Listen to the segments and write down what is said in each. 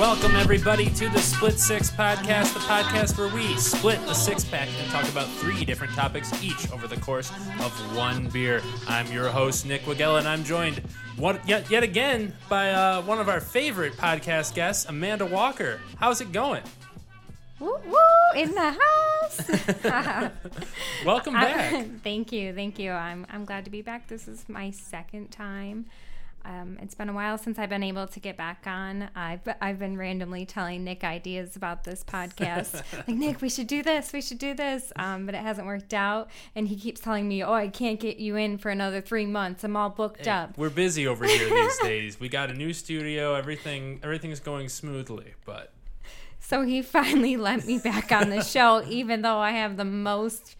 Welcome, everybody, to the Split Six Podcast, the podcast where we split the six pack and talk about three different topics each over the course of one beer. I'm your host, Nick Wagella, and I'm joined one, yet, yet again by uh, one of our favorite podcast guests, Amanda Walker. How's it going? Woo woo in the house. Welcome back. I- thank you, thank you. I'm I'm glad to be back. This is my second time. Um, it's been a while since I've been able to get back on. I've I've been randomly telling Nick ideas about this podcast. like Nick, we should do this. We should do this. Um, but it hasn't worked out, and he keeps telling me, "Oh, I can't get you in for another three months. I'm all booked Hey, up." We're busy over here these days. We got a new studio. Everything everything's going smoothly, but So he finally let me back on the show, even though I have the most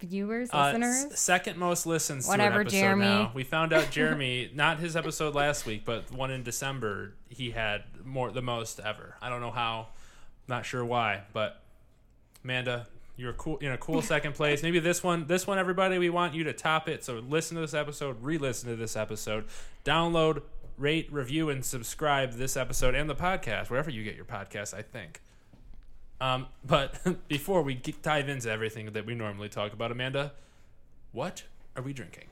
viewers, Uh, listeners. s- second most listens Whatever, to an episode Jeremy. now. We found out Jeremy, not his episode last week, but one in December, he had more the most ever. I don't know how, not sure why, but Amanda, you're cool in a cool second place. Maybe this one, this one, everybody, we want you to top it. So listen to this episode, re-listen to this episode, download, rate, review, and subscribe this episode and the podcast wherever you get your podcast. I think. Um, but before we dive into everything that we normally talk about, Amanda, what are we drinking?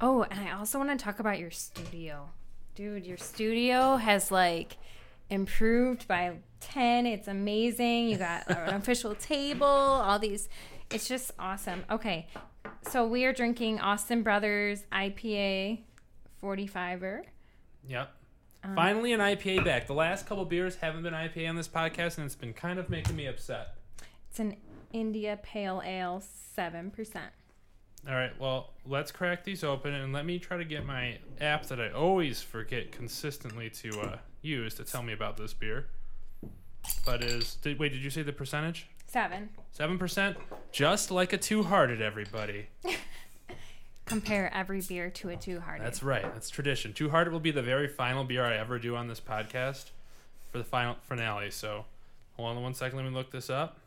Oh, and I also want to talk about your studio. Dude, your studio has like improved by 10. It's amazing. You got an official table, all these. It's just awesome. Okay. So we are drinking Austin Brothers IPA 45er. Yep. Um, Finally, an IPA back. The last couple beers haven't been IPA on this podcast, and it's been kind of making me upset. It's an India Pale Ale 7%. All right, well, let's crack these open, and let me try to get my app that I always forget consistently to uh, use to tell me about this beer. But is did, wait? Did you say the percentage? 7. Seven percent, just like a two-hearted. Everybody. Compare every beer to a two hearted. That's right. That's tradition. Two Hearted will be the very final beer I ever do on this podcast for the final finale. So, hold on one second. Let me look this up.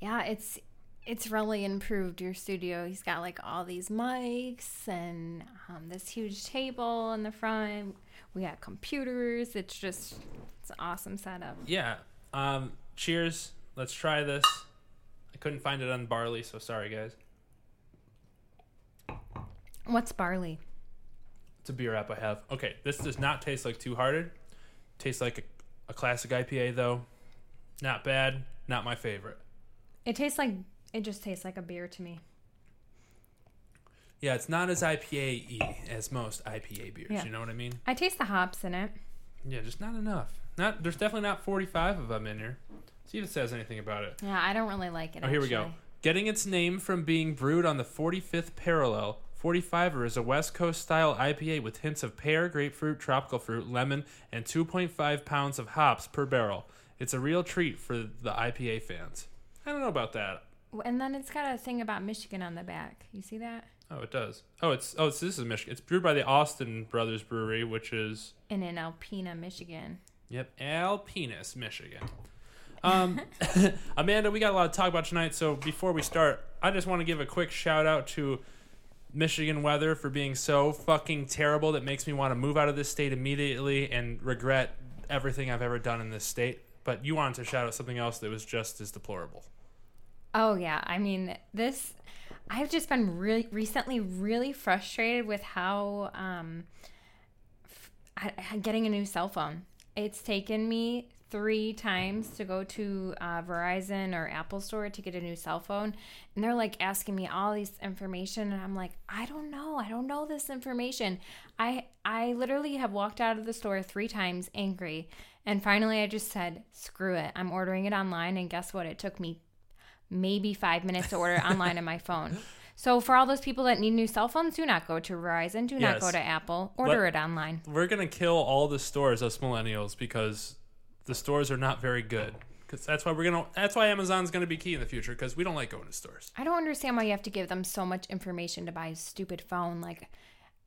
yeah it's it's really improved your studio he's got like all these mics and um, this huge table in the front we got computers it's just it's an awesome setup Yeah. Um. Cheers. Let's try this. I couldn't find it on barley, so sorry, guys. What's barley It's a beer app I have. Okay, this does not taste like Two Hearted. Tastes like a, a classic IPA though. Not bad. Not my favorite. it tastes like it just tastes like a beer to me Yeah, it's not as IPA y as most IPA beers. Yeah. You know what I mean? i taste the hops in it Yeah, just not enough. Not there's definitely not 45 of them in here. See if it says anything about it. yeah i don't really like it Oh, here we go. Getting its name from being brewed on the 45th parallel, 45er is a West Coast style IPA with hints of pear, grapefruit, tropical fruit, lemon, and 2.5 pounds of hops per barrel. It's a real treat for the IPA fans. I don't know about that. and then it's got a thing about michigan on the back you see that Oh, it does. Oh, it's oh, it's, this is Michigan. It's brewed by the Austin Brothers Brewery, which is and in alpena michigan Yep, Alpinus, Michigan. Um, Amanda, we got a lot to talk about tonight. So before we start, I just want to give a quick shout out to Michigan weather for being so fucking terrible that makes me want to move out of this state immediately and regret everything I've ever done in this state. But you wanted to shout out something else that was just as deplorable. Oh yeah, I mean this. I've just been really recently really frustrated with how um, getting a new cell phone. It's taken me three times to go to uh, Verizon or Apple Store to get a new cell phone, and they're like asking me all this information, and I'm like, I don't know, I don't know this information. I I literally have walked out of the store three times angry, and finally I just said, screw it, I'm ordering it online, and guess what? It took me maybe five minutes to order online on my phone. So for all those people that need new cell phones, do not go to Verizon, do not Yes. go to Apple, order Let- it online. We're gonna kill all the stores us millennials because the stores are not very good. Because that's why we're gonna. That's why Amazon's gonna be key in the future. Because we don't like going to stores. I don't understand why you have to give them so much information to buy a stupid phone. Like,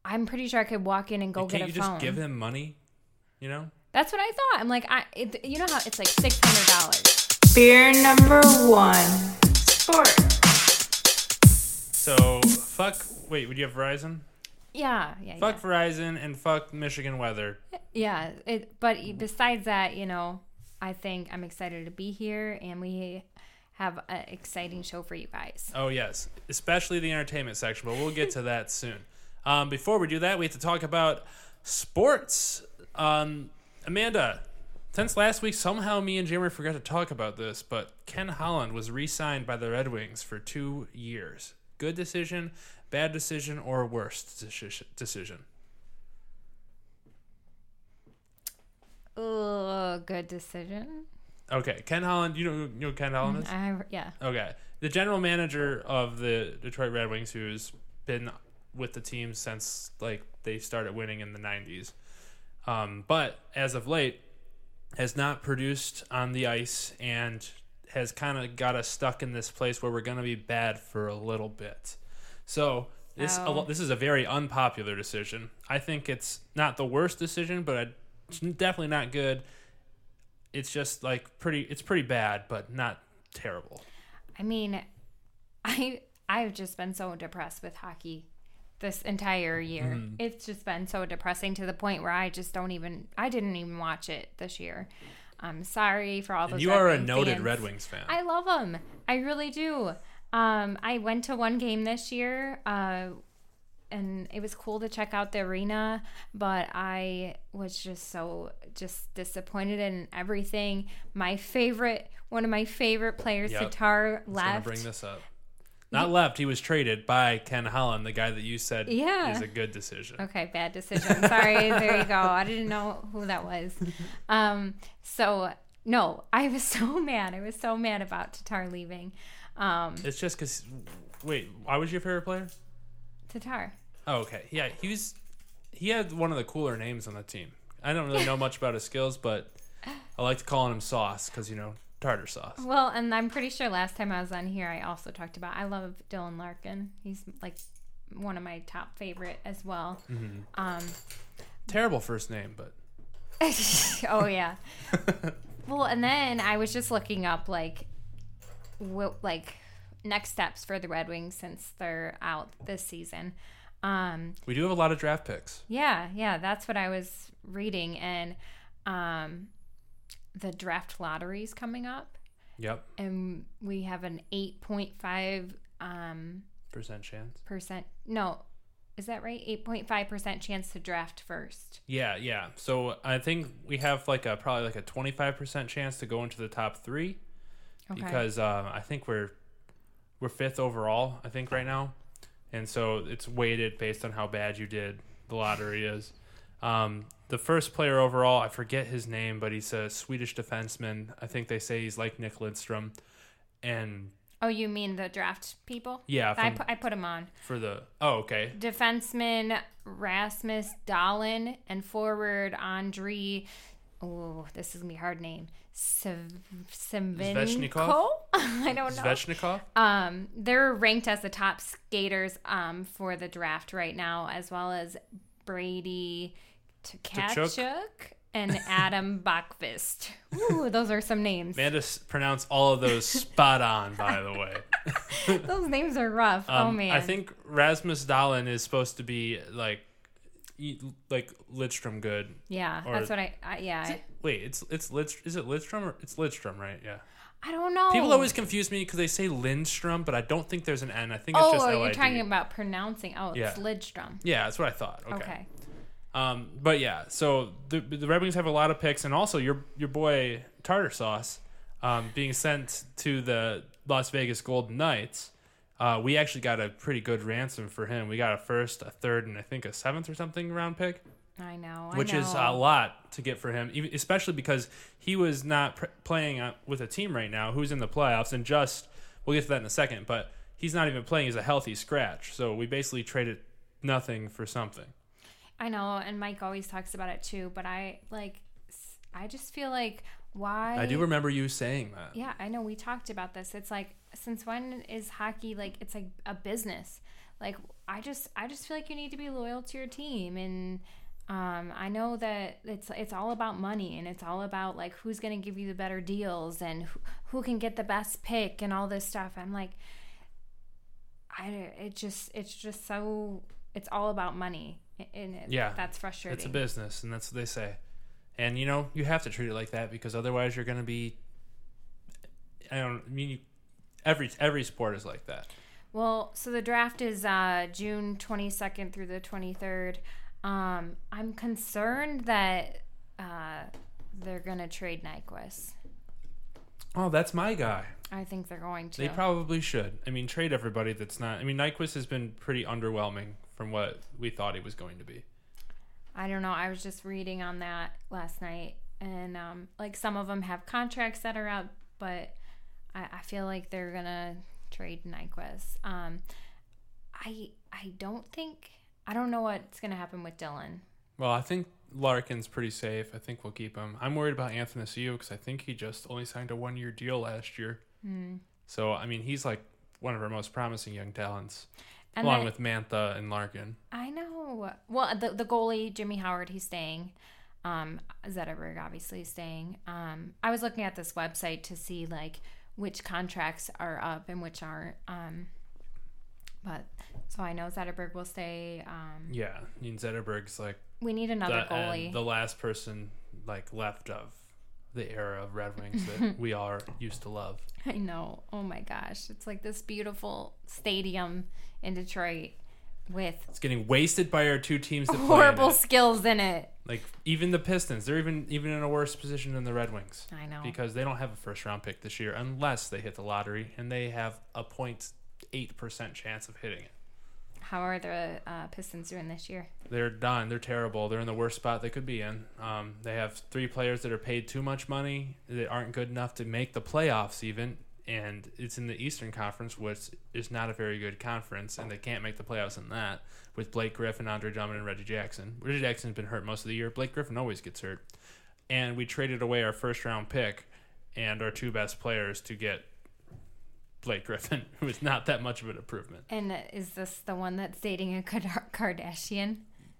I'm pretty sure I could walk in and go Can't get a you just phone. give them money? You know. That's what I thought. I'm like, I, it, you know how it's like six hundred dollars. Beer number one. Sport. So fuck. Wait, would you have Verizon? Yeah, yeah, Fuck yeah. Verizon and fuck Michigan weather. Yeah, it, but besides that, you know, I think I'm excited to be here, and we have an exciting show for you guys. Oh yes, especially the entertainment section, but we'll get to that soon. Um, before we do that, we have to talk about sports. Um, Amanda, since last week, somehow me and Jeremy forgot to talk about this, but Ken Holland was re-signed by the Red Wings for two years. Good decision, bad decision, or worst deci- decision? Oh, good decision. Okay, Ken Holland. You know, you know who Ken Holland is. I, yeah. Okay. The general manager of the Detroit Red Wings, who's been with the team since like they started winning in the 90s. Um, but as of late, has not produced on the ice and has kind of got us stuck in this place where we're going to be bad for a little bit. So this Oh. this is a very unpopular decision. I think it's not the worst decision, but it's definitely not good. It's just like pretty. It's pretty bad, but not terrible. I mean, I I've just been so depressed with hockey this entire year. Mm-hmm. It's just been so depressing to the point where I just don't even I didn't even watch it this year. I'm sorry for all those. And you Red are a noted fans. Red Wings fan. I love them. I really do. Um, I went to one game this year, uh, and it was cool to check out the arena, but I was just so just disappointed in everything. My favorite, one of my favorite players, Yep. Left. bring this up. Not left. He was traded by Ken Holland, the guy that you said Yeah. is a good decision. Okay, bad decision. Sorry. there you go. I didn't know who that was. Um, so no, I was so mad. I was so mad about Tatar leaving. Um, It's just because. Wait, why was your favorite player? Tatar. Oh, okay. Yeah, he was. He had one of the cooler names on the team. I don't really know much about his skills, but I like to call him Sauce because you know tartar sauce. Well, and I'm pretty sure last time I was on here, I also talked about I love Dylan Larkin. He's like one of my top favorite as well. Mm-hmm. Um, Terrible first name, but oh yeah. well, and then I was just looking up like, what like next steps for the Red Wings since they're out this season. Um, we do have a lot of draft picks. yeah, yeah, that's what I was reading, and um, the draft lottery is coming up, Yep, and we have an eight point five um percent chance. percent. No, is that right? Eight point five percent chance to draft first. Yeah, yeah. So I think we have like a probably like a twenty five percent chance to go into the top three. Okay. because uh, I think we're we're fifth overall. I think right now, and so it's weighted based on how bad you did. The lottery is. Um, the first player overall, I forget his name, but he's a Swedish defenseman. I think they say he's like Nick Lidstrom, and oh, you mean the draft people? yeah, I from, put I put him on. for the oh okay, defenseman Rasmus Dahlin and forward Andrei. Oh, this is gonna be a hard name. Svechnikov? I don't know. Svechnikov. Um, they're ranked as the top skaters um for the draft right now, as well as Brady Tkachuk and Adam Boqvist. Ooh, those are some names. Amanda pronounced all of those spot on, by the way. Those names are rough. oh Um, man. I think Rasmus Dahlin is supposed to be like, like Lidstrom good. yeah, or- that's what I, I yeah. I, Wait, it's it's Lidst- is it Lidstrom or it's Lidstrom, right? Yeah. I don't know. People always confuse me because they say Lindstrom, but I don't think there's an N. I think it's Oh, just you're talking about pronouncing. Oh, it's Yeah. Lidstrom. Yeah, that's what I thought. Okay. Okay. Um, but yeah, so the the Red Wings have a lot of picks, and also your your boy Tartar Sauce, um, being sent to the Las Vegas Golden Knights. Uh, we actually got a pretty good ransom for him. We got a first, a third, and I think a seventh or something round pick. I know. I which is a lot to get for him, even, especially because he was not pr- playing uh, with a team right now who's in the playoffs, and just we'll get to that in a second. But he's not even playing as a healthy scratch, so we basically traded nothing for something. I know, and Mike always talks about it too. But I like, I just feel like why? I do remember you saying that. Yeah, I know. We talked about this. It's like since when is hockey like it's like a business? Like I just I just feel like you need to be loyal to your team and um, I know that it's it's all about money and it's all about like who's going to give you the better deals and who, who can get the best pick and all this stuff. I'm like I it just it's just so it's all about money, and it, Yeah, that's frustrating. It's a business, and that's what they say. And you know, you have to treat it like that because otherwise, you're going to be. I don't I mean you, every every sport is like that. Well, so the draft is uh, June 22nd through the 23rd. Um, I'm concerned that uh, they're going to trade Nyquist. Oh, that's my guy. I think they're going to. They probably should. I mean, trade everybody that's not. I mean, Nyquist has been pretty underwhelming from what we thought he was going to be. I don't know. I was just reading on that last night, and um, like some of them have contracts that are out, but I, I feel like they're gonna trade Nyquist. Um, I I don't think I don't know what's gonna happen with Dylan. Well, I think Larkin's pretty safe. I think we'll keep him. I'm worried about Anthony Athanasiou because I think he just only signed a one year deal last year. Hmm. So, I mean, he's like one of our most promising young talents, And along then- with Mantha and Larkin. I know. Well, the the goalie Jimmy Howard, he's staying. Um, Zetterberg obviously is staying. Um, I was looking at this website to see like which contracts are up and which aren't. Um, but so I know Zetterberg will stay. Um, Yeah, I mean, Zetterberg's like we need another the, goalie. the last person like left of the era of Red Wings that we all used to love. I know. Oh my gosh, it's like this beautiful stadium in Detroit with It's getting wasted by our two teams that play horrible it. skills in it. Like even the Pistons, they're even even in a worse position than the Red Wings. I know. because they don't have a first round pick this year unless they hit the lottery and they have a 0.8 percent chance of hitting it. How are the uh, Pistons doing this year? They're done. They're terrible. They're in the worst spot they could be in. Um, they have three players that are paid too much money that aren't good enough to make the playoffs even. And it's in the Eastern Conference, which is not a very good conference, and they can't make the playoffs in that with Blake Griffin, Andre Drummond, and Reggie Jackson. Reggie Jackson's been hurt most of the year. Blake Griffin always gets hurt. And we traded away our first round pick and our two best players to get Blake Griffin, who is not that much of an improvement. And is this the one that's dating a Kardashian?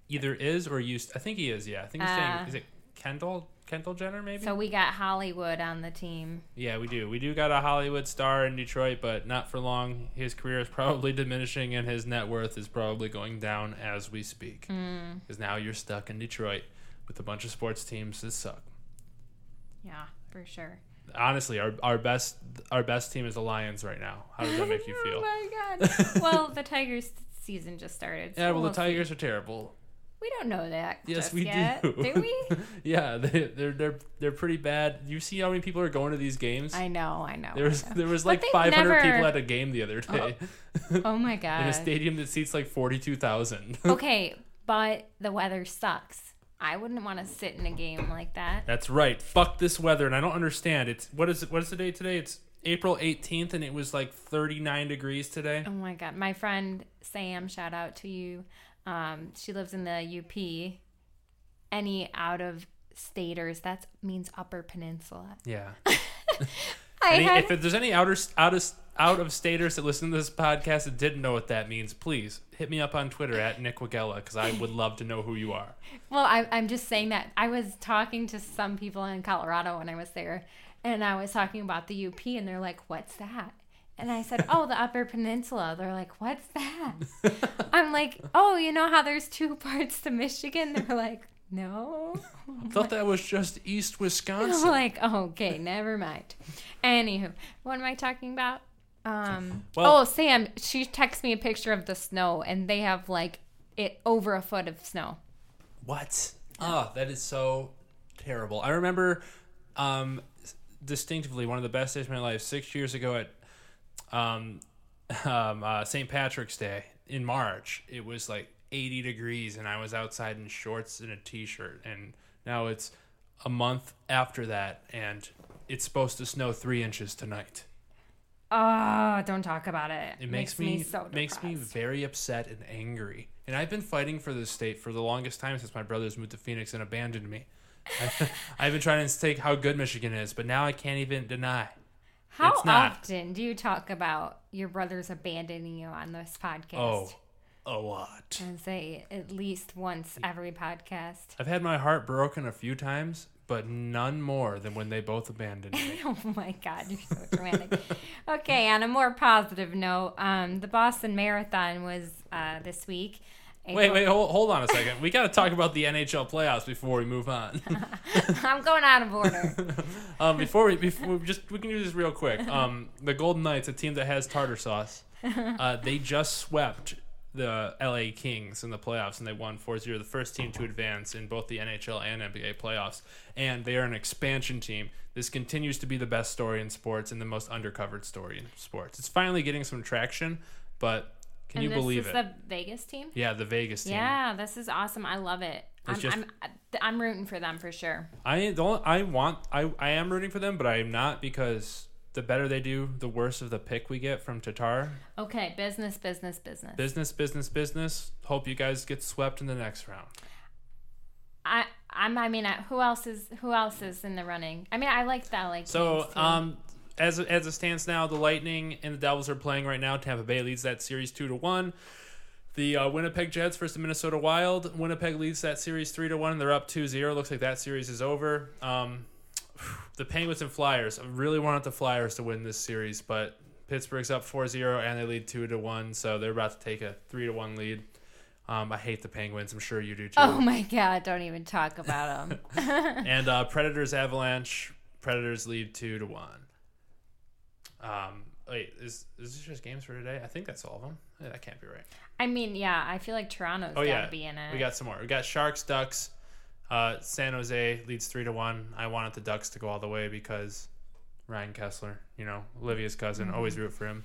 Either is or used. I think he is. Yeah, I think he's Ah. saying. Is it Kendall? Kendall Jenner, maybe. So we got Hollywood on the team. yeah, we do. We do got a Hollywood star in Detroit, but not for long. His career is probably diminishing, and his net worth is probably going down as we speak. Mm. Because now you're stuck in Detroit with a bunch of sports teams that suck. Yeah, for sure. Honestly, our our best our best team is the Lions right now. How does that make you feel? oh my god. well, the Tigers season just started. so yeah, well, the we'll see. Tigers are terrible. We don't know that. Yes, we yet, do. Do we? yeah, they, they're they're they're pretty bad. You see how many people are going to these games? I know, I know. there was know. there was like 500 never- people at a game the other oh, day Oh my god! in a stadium that seats like 42,000. okay, but the weather sucks. I wouldn't want to sit in a game like that. That's right. Fuck this weather, and I don't understand. It's what is it? What is the date today? It's April 18th, and it was like 39 degrees today. Oh my god, my friend Sam, shout out to you. Um, she lives in the UP. Any out of staters, that means Upper Peninsula. Yeah. Any, had, if there's any outer out of out of staters that listen to this podcast that didn't know what that means, please hit me up on Twitter at Nick Wagella because I would love to know who you are. well, I, I'm just saying that I was talking to some people in Colorado when I was there, and I was talking about the UP, and they're like, "What's that?" And I said, "Oh, the Upper Peninsula." They're like, "What's that?" I'm like, "Oh, you know how there's two parts to Michigan?" They're like, "No." I thought that was just East Wisconsin. I'm like, oh, okay, never mind. Anywho, what am I talking about? Um, Well- oh, Sam, she texted me a picture of the snow, and they have like it over a foot of snow. What? Oh, that is so terrible. I remember um, distinctively one of the best days of my life six years ago at um, um, uh, St. Patrick's Day in March. It was like 80 degrees, and I was outside in shorts and a t shirt. And now it's a month after that, and it's supposed to snow three inches tonight. Oh, don't talk about it. It makes, me, so makes me very upset and angry. And I've been fighting for this state for the longest time since my brothers moved to Phoenix and abandoned me. I've been trying to take how good Michigan is, but now I can't even deny. How often do you talk about your brothers abandoning you on this podcast? Oh, a lot. I say at least once every podcast. I've had my heart broken a few times, but none more than when they both abandoned me. Oh my God, you're so dramatic. okay, on a more positive note, um, the Boston Marathon was uh, this week, April- wait, hold, hold on a second. We got to talk about the NHL playoffs before we move on. I'm going out of order. um, before we, before just we can do this real quick. Um, the Golden Knights, a team that has tartar sauce, uh, they just swept the LA Kings in the playoffs and they won 4-0, the first team to advance in both the NHL and NBA playoffs. And they are an expansion team. This continues to be the best story in sports and the most undercovered story in sports. It's finally getting some traction, but can and you this believe is it? the Vegas team. yeah, the Vegas team. Yeah, this is awesome. I love it. I'm, just- I'm, I'm rooting for them for sure. I don't. I want. I. I am rooting for them, but I am not because the better they do, the worse of the pick we get from Tatar. Okay, business, business, business. Business, business, business. Hope you guys get swept in the next round. I, I'm. I mean, who else is who else is in the running? I mean, I like that. Like So, um, as as it stands now, the Lightning and the Devils are playing right now. Tampa Bay leads that series two to one. The uh, Winnipeg Jets versus the Minnesota Wild. Winnipeg leads that series three to one. They're up 2-0. Looks like that series is over. Um, the Penguins and Flyers. I really wanted the Flyers to win this series, but Pittsburgh's up 4-0 and they lead two to one. So they're about to take a three to one lead. Um, I hate the Penguins. I'm sure you do too. oh my god, don't even talk about them. and uh, Predators Avalanche. Predators lead two to one. Um, wait, is is this just games for today? I think that's all of them. Yeah, that can't be right. I mean, yeah, I feel like Toronto's Oh got to yeah, be in it. we got some more. We got Sharks, Ducks. Uh, San Jose leads three to one. I wanted the Ducks to go all the way because Ryan Kesler, you know, Olivia's cousin, Mm-hmm. always root for him.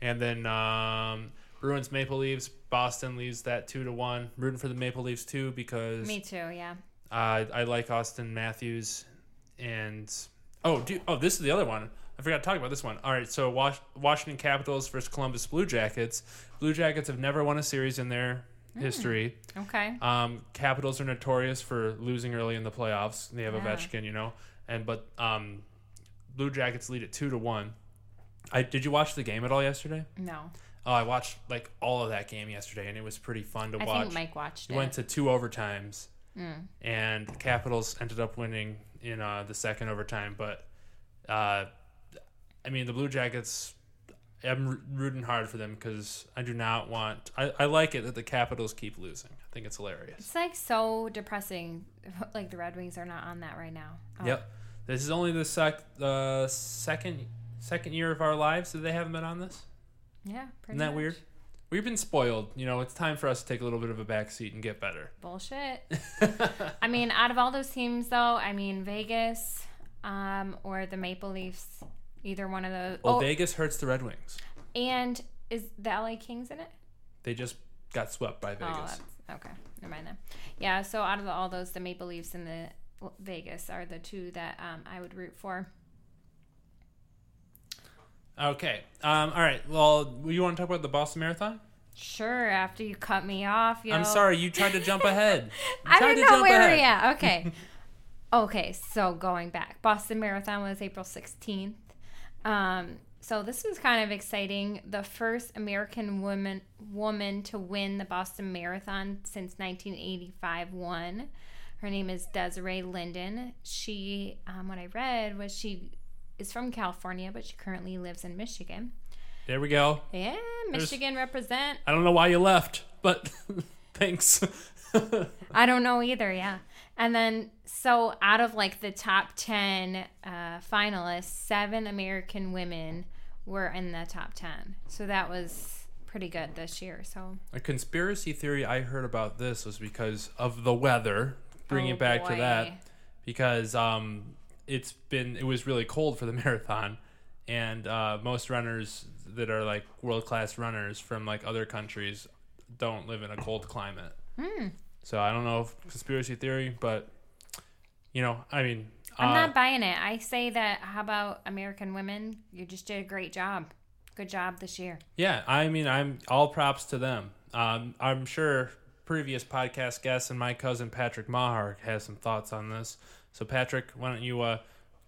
And then um, Bruins Maple Leafs. Boston leaves that two to one. Rooting for the Maple Leafs too because Me too. Yeah. uh, I like Auston Matthews, and oh, dude, oh, this is the other one. I forgot to talk about this one. All right, so Was- Washington Capitals versus Columbus Blue Jackets. Blue Jackets have never won a series in their history. Okay. Um, Capitals are notorious for losing early in the playoffs. They have Yeah. Ovechkin, you know, and but um, Blue Jackets lead it two to one. I did you watch the game at all yesterday? No, Oh, I watched like all of that game yesterday, and it was pretty fun to I watch. think Mike watched It it. went to two overtimes, Mm. and the Capitals ended up winning in uh, the second overtime. But uh, I mean, the Blue Jackets. I'm rooting hard for them because I do not want. I, I like it that the Capitals keep losing. I think it's hilarious. It's like so depressing. Like the Red Wings are not on that right now. Oh. Yep. This is only the sec the second second year of our lives that they haven't been on this. Yeah. Pretty Isn't that much. weird? We've been spoiled. You know, it's time for us to take a little bit of a back seat and get better. Bullshit. I mean, out of all those teams, though, I mean Vegas, um, or the Maple Leafs, either one of those. Well, oh, Vegas hurts the Red Wings. and is the LA Kings in it? They just got swept by Vegas. Oh, that's okay. Never mind then. Yeah. So out of all those, the Maple Leafs and the Vegas are the two that um, I would root for. Okay. Um, all right. Well, you want to talk about the Boston Marathon? Sure. After you cut me off, you I'm sorry, you tried to jump ahead. I tried didn't know jump where ahead. we at. Okay. okay, so going back. Boston Marathon was April 16th. Um, so this was kind of exciting. The first American woman woman to win the Boston Marathon since 1985 won. Her name is Desiree Linden. She, um, what I read was she is from California, but she currently lives in Michigan. There we go. Yeah, Michigan represent. I don't know why you left, but thanks. I don't know either, yeah. And then, so out of like the top 10 uh, finalists, seven American women were in the top 10. So that was pretty good this year. So, A conspiracy theory I heard about this was because of the weather. Bringing Oh, it back to that, because um, it's been it was really cold for the marathon, and uh, most runners that are like world class runners from like other countries don't live in a cold climate. Hmm. So I don't know if conspiracy theory, but you know, I mean, I'm uh, not buying it. I say that, how about American women? You just did a great job. Good job this year. Yeah, I mean, I'm all props to them. Um, I'm sure previous podcast guests and my cousin Patrick Maher has some thoughts on this. So, Patrick, why don't you uh,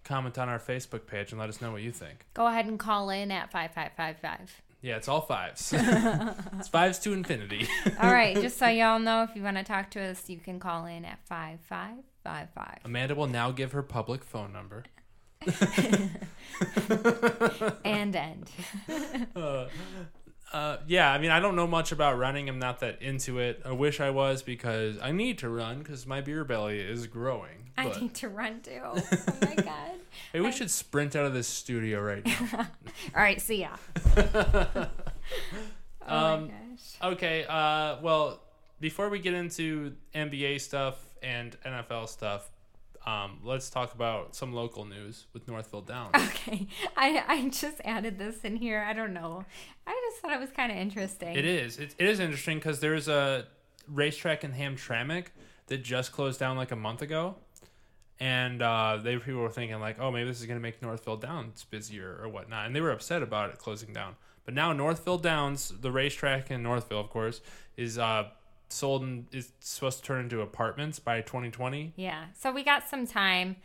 comment on our Facebook page and let us know what you think? Go ahead and call in at 5555. Yeah, it's all fives. it's fives to infinity. All right, just so y'all know, if you want to talk to us, you can call in at 5555. Amanda will now give her public phone number. And end. Uh, Uh, yeah, I mean, I don't know much about running. I'm not that into it. I wish I was because I need to run because my beer belly is growing. I But need to run too. Oh my god. maybe we should sprint out of this studio right now. All right, see ya. oh Um, my gosh. okay, uh, well, before we get into NBA stuff and NFL stuff, um, let's talk about some local news with Northville Downs. Okay, I I just added this in here. I don't know. I just thought it was kind of interesting. It is. It, it is interesting because there's a racetrack in Hamtramck that just closed down like a month ago, and uh, they people were thinking like, oh, maybe this is gonna make Northville Downs busier or whatnot, and they were upset about it closing down. But now Northville Downs, the racetrack in Northville, of course, is uh, sold and is supposed to turn into apartments by 2020. Yeah. So we got some time,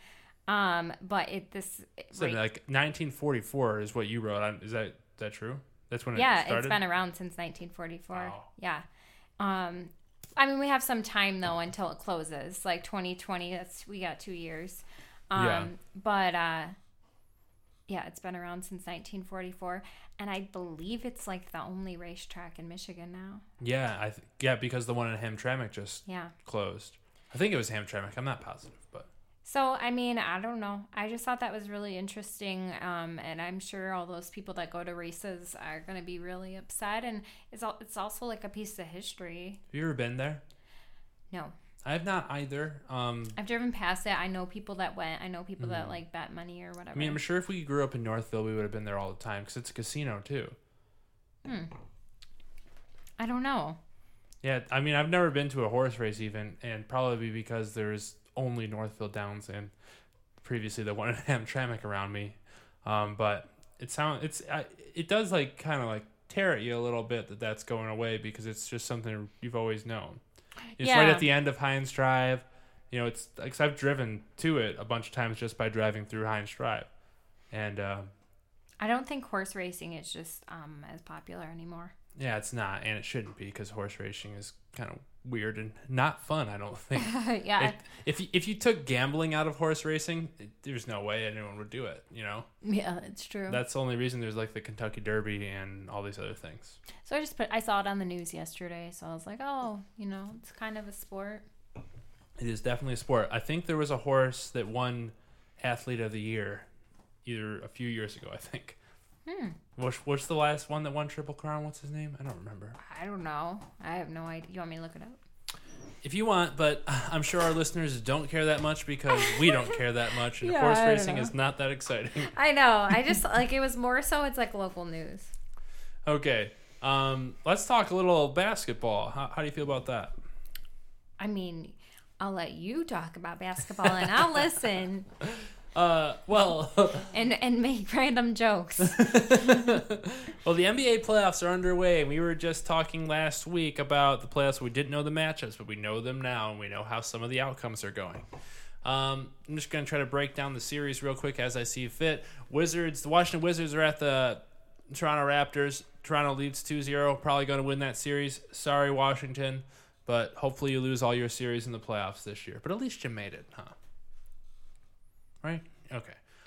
um, but it this So like 1944 is what you wrote. on. Is that is that true? That's when yeah, it started. it's been around since 1944. Wow. Yeah. Um, I mean, we have some time though until it closes, like 2020. That's we got two years. Um, Yeah. But uh, yeah, it's been around since 1944, and I believe it's like the only racetrack in Michigan now. yeah, I th- yeah because the one in Hamtramck just Yeah. closed. I think it was Hamtramck. I'm not positive, but So I mean, I don't know. I just thought that was really interesting, um, and I'm sure all those people that go to races are going to be really upset. And it's al- it's also like a piece of history. have you ever been there? No, I have not either. Um, I've driven past it. I know people that went. I know people that like bet money or whatever. I mean, I'm sure if we grew up in Northville, we would have been there all the time because it's a casino too. Hmm. I don't know. Yeah, I mean, I've never been to a horse race even, and probably because there's only Northville Downs and previously the one in Hamtramck around me. Um, but it sounds it's I, it does like kind of like tear at you a little bit that that's going away because it's just something you've always known. It's right at the end of Hines Drive. You know, it's like 'cause I've driven to it a bunch of times just by driving through Hines Drive, and uh, I don't think horse racing is just um, as popular anymore. yeah, it's not, and it shouldn't be because horse racing is kind of weird and not fun. I don't think. yeah, if if you, if you took gambling out of horse racing, it- there's no way anyone would do it. You know, yeah, it's true. that's the only reason there's like the Kentucky Derby and all these other things. so I just put. I saw it on the news yesterday, so I was like, oh, you know, it's kind of a sport. It is definitely a sport. I think there was a horse that won athlete of the year, either a few years ago. I think. Hmm. What's what's the last one that won Triple Crown? What's his name? I don't remember. I don't know. I have no idea. You want me to look it up? If you want, but I'm sure our listeners don't care that much because we don't care that much, and Yeah, horse racing know. is not that exciting. I know. I just like it was more so. It's like local news. Okay, um, let's talk a little basketball. How, how do you feel about that? I mean, I'll let you talk about basketball and I'll listen Uh, well, and and make random jokes. well, the NBA playoffs are underway. and We were just talking last week about the playoffs. We didn't know the matchups, but we know them now, and we know how some of the outcomes are going. Um, I'm just going to try to break down the series real quick as I see fit. Wizards, the Washington Wizards are at the Toronto Raptors. Toronto leads 2-0, probably going to win that series. Sorry, Washington, but hopefully you lose all your series in the playoffs this year. But at least you made it, huh? Right? Okay.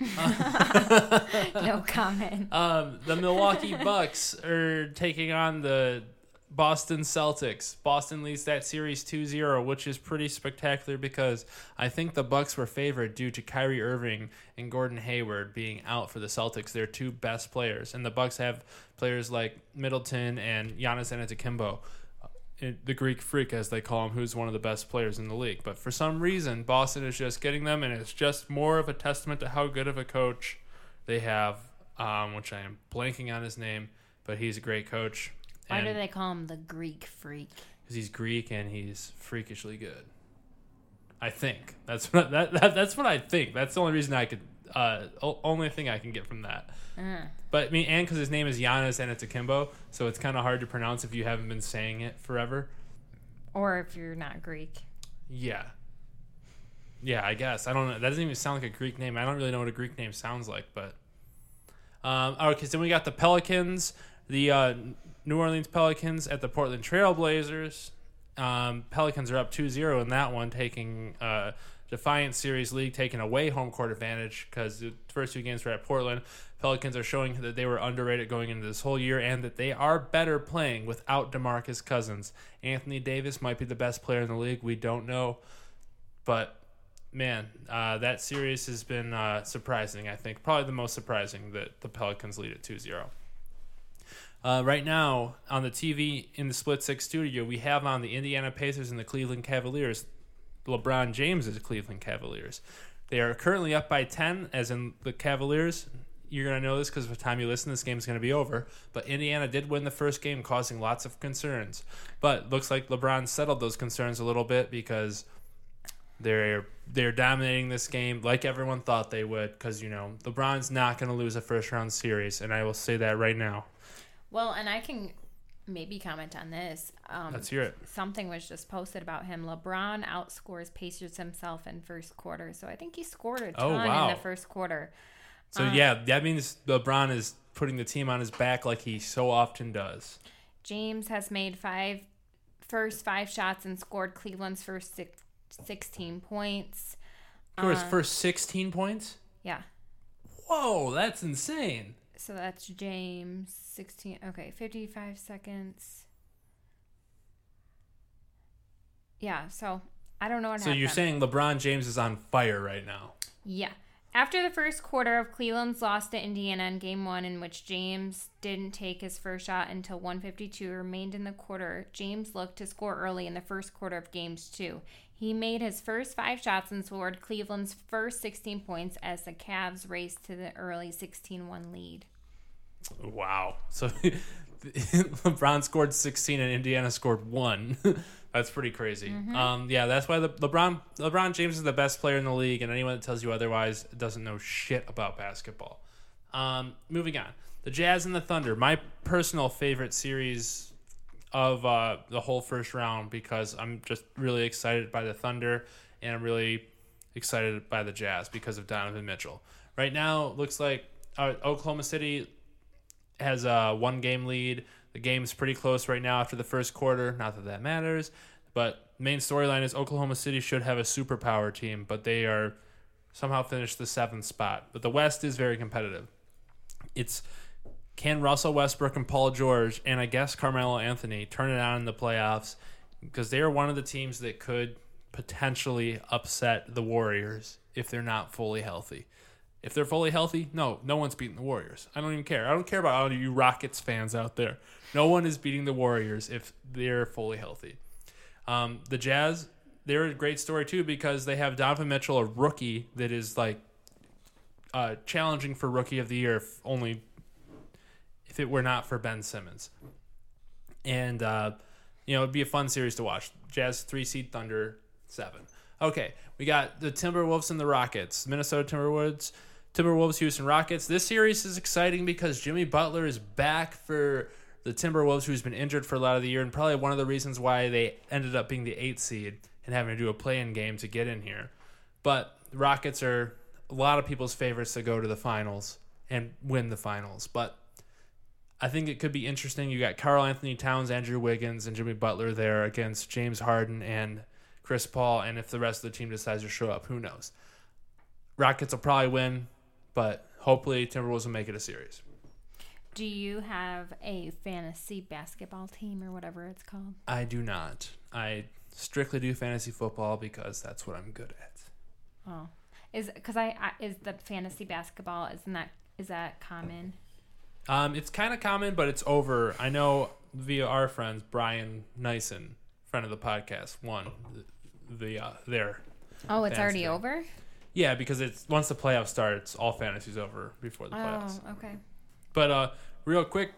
no comment. Um, the Milwaukee Bucks are taking on the Boston Celtics. Boston leads that series 2-0, which is pretty spectacular because I think the Bucks were favored due to Kyrie Irving and Gordon Hayward being out for the Celtics. They're two best players, and the Bucks have players like Middleton and Giannis Antetokounmpo. The Greek freak, as they call him, who's one of the best players in the league. But for some reason, Boston is just getting them, and it's just more of a testament to how good of a coach they have, um, which I am blanking on his name, but he's a great coach. Why do they call him the Greek freak? Because he's Greek and he's freakishly good. I think that's what that, that that's what I think. That's the only reason I could, uh, o- only thing I can get from that. Uh, But I mean, and because his name is Giannis and it's Akimbo, so it's kind of hard to pronounce if you haven't been saying it forever. or if you're not Greek. Yeah. Yeah, I guess. I don't know. That doesn't even sound like a Greek name. I don't really know what a Greek name sounds like, but. Um, okay, so then we got the Pelicans, the uh, New Orleans Pelicans at the Portland Trailblazers. Um, Pelicans are up 2 0 in that one, taking uh, Defiant Series League taking away home court advantage because the first two games were at Portland. Pelicans are showing that they were underrated going into this whole year and that they are better playing without DeMarcus Cousins. Anthony Davis might be the best player in the league. We don't know. But man, uh, that series has been uh, surprising, I think. Probably the most surprising that the Pelicans lead at 2 0. Uh, right now, on the TV in the Split Six studio, we have on the Indiana Pacers and the Cleveland Cavaliers. LeBron James is Cleveland Cavaliers. They are currently up by 10, as in the Cavaliers. You're going to know this because by the time you listen, this game's going to be over. But Indiana did win the first game, causing lots of concerns. But looks like LeBron settled those concerns a little bit because they're they're dominating this game like everyone thought they would. Because you know LeBron's not going to lose a first round series, and I will say that right now. Well, and I can maybe comment on this. Um, Let's hear it. Something was just posted about him. LeBron outscores Pacers himself in first quarter, so I think he scored a Oh, ton wow. in the first quarter. So Uh, yeah, that means LeBron is putting the team on his back like he so often does. James has made five first five shots and scored Cleveland's first six, 16 points. Scored his Uh, first 16 points. Yeah. Whoa, that's insane. So that's James 16 okay, 55 seconds. Yeah, so I don't know what So happened. you're saying LeBron James is on fire right now? Yeah. After the first quarter of Cleveland's loss to Indiana in game one, in which James didn't take his first shot until 152 remained in the quarter, James looked to score early in the first quarter of games two. He made his first five shots and scored Cleveland's first 16 points as the Cavs raced to the early 16 1 lead. Wow. So LeBron scored 16 and Indiana scored one. that's pretty crazy. Um, yeah, that's why the LeBron LeBron James is the best player in the league, and anyone that tells you otherwise doesn't know shit about basketball. Um, moving on, the Jazz and the Thunder, my personal favorite series of uh, the whole first round because I'm just really excited by the Thunder and I'm really excited by the Jazz because of Donovan Mitchell. Right now, looks like uh, Oklahoma City has a one game lead. The game's pretty close right now after the first quarter. Not that that matters, but main storyline is Oklahoma City should have a superpower team, but they are somehow finished the seventh spot. But the West is very competitive. It's can Russell Westbrook and Paul George and I guess Carmelo Anthony turn it on in the playoffs because they are one of the teams that could potentially upset the Warriors if they're not fully healthy. If they're fully healthy, no, no one's beating the Warriors. I don't even care. I don't care about all you Rockets fans out there. No one is beating the Warriors if they're fully healthy. Um, the Jazz, they're a great story too because they have Donovan Mitchell, a rookie that is like uh, challenging for Rookie of the Year, if only if it were not for Ben Simmons. And uh, you know, it'd be a fun series to watch. Jazz three seed Thunder seven. Okay, we got the Timberwolves and the Rockets. Minnesota Timberwolves, Timberwolves, Houston Rockets. This series is exciting because Jimmy Butler is back for the Timberwolves, who's been injured for a lot of the year, and probably one of the reasons why they ended up being the eighth seed and having to do a play-in game to get in here. But Rockets are a lot of people's favorites to go to the finals and win the finals. But I think it could be interesting. You got Karl Anthony Towns, Andrew Wiggins, and Jimmy Butler there against James Harden and Chris Paul. And if the rest of the team decides to show up, who knows? Rockets will probably win, but hopefully Timberwolves will make it a series. Do you have a fantasy basketball team or whatever it's called? I do not. I strictly do fantasy football because that's what I'm good at. Oh, is because I, I is the fantasy basketball isn't that is that common? Um, it's kind of common, but it's over. I know via our friends, Brian Nyson, friend of the podcast, won the, the uh, their Oh, it's already over. Yeah because it's once the playoff starts, all fantasy's over before the playoffs. Oh, okay. But uh, real quick,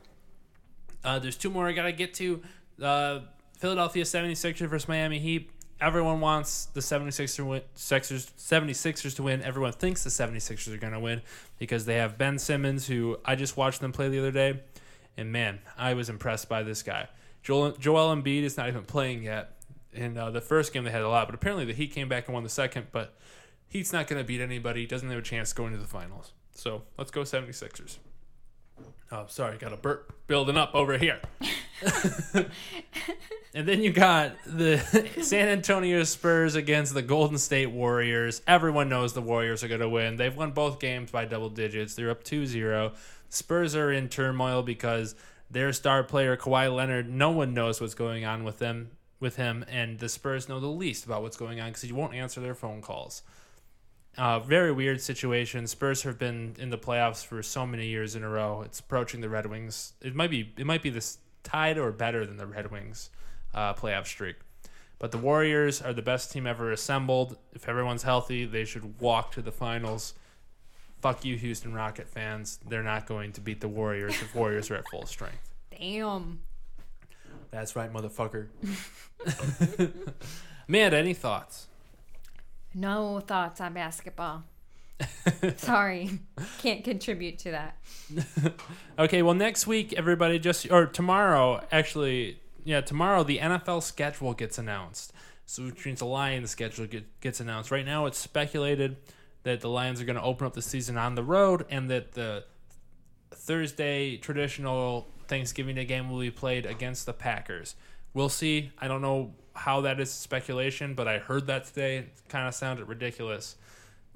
uh, there's two more I gotta get to. Uh, Philadelphia 76ers versus Miami Heat. Everyone wants the 76ers, win, Sixers, 76ers to win. Everyone thinks the 76ers are going to win because they have Ben Simmons, who I just watched them play the other day. And man, I was impressed by this guy. Joel, Joel Embiid is not even playing yet. In uh, the first game, they had a lot, but apparently the Heat came back and won the second. But Heat's not going to beat anybody. Doesn't have a chance going to the finals. So let's go 76ers. Oh, sorry, got a burp building up over here. And then you got the San Antonio Spurs against the Golden State Warriors. Everyone knows the Warriors are going to win. They've won both games by double digits. They're up 2 0. Spurs are in turmoil because their star player, Kawhi Leonard, no one knows what's going on with them. With him, and the Spurs know the least about what's going on because he won't answer their phone calls. Uh, very weird situation. Spurs have been in the playoffs for so many years in a row. It's approaching the Red Wings. It might be it might be this tied or better than the Red Wings uh, playoff streak. But the Warriors are the best team ever assembled. If everyone's healthy, they should walk to the finals. Fuck you, Houston Rocket fans. They're not going to beat the Warriors if Warriors are at full strength. Damn. That's right, motherfucker. Amanda, any thoughts? No thoughts on basketball. Sorry. Can't contribute to that. Okay, well, next week, everybody just, or tomorrow, actually, yeah, tomorrow the NFL schedule gets announced. So, which means the Lions schedule get, gets announced. Right now, it's speculated that the Lions are going to open up the season on the road and that the Thursday traditional Thanksgiving Day game will be played against the Packers. We'll see. I don't know how that is speculation, but I heard that today. It kind of sounded ridiculous.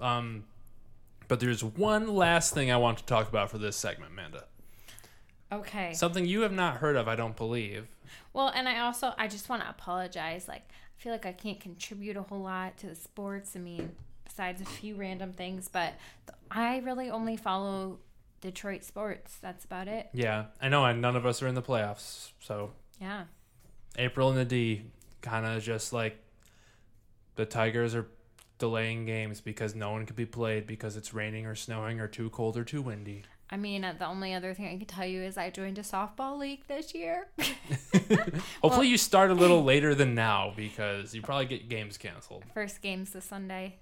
Um, but there's one last thing I want to talk about for this segment, Amanda. Okay. Something you have not heard of, I don't believe. Well, and I also I just want to apologize. Like I feel like I can't contribute a whole lot to the sports. I mean, besides a few random things, but I really only follow Detroit sports. That's about it. Yeah, I know, and none of us are in the playoffs. So Yeah. April and the D kind of just like the Tigers are delaying games because no one could be played because it's raining or snowing or too cold or too windy. I mean, uh, the only other thing I can tell you is I joined a softball league this year. Hopefully, you start a little later than now because you probably get games canceled. First game's this Sunday.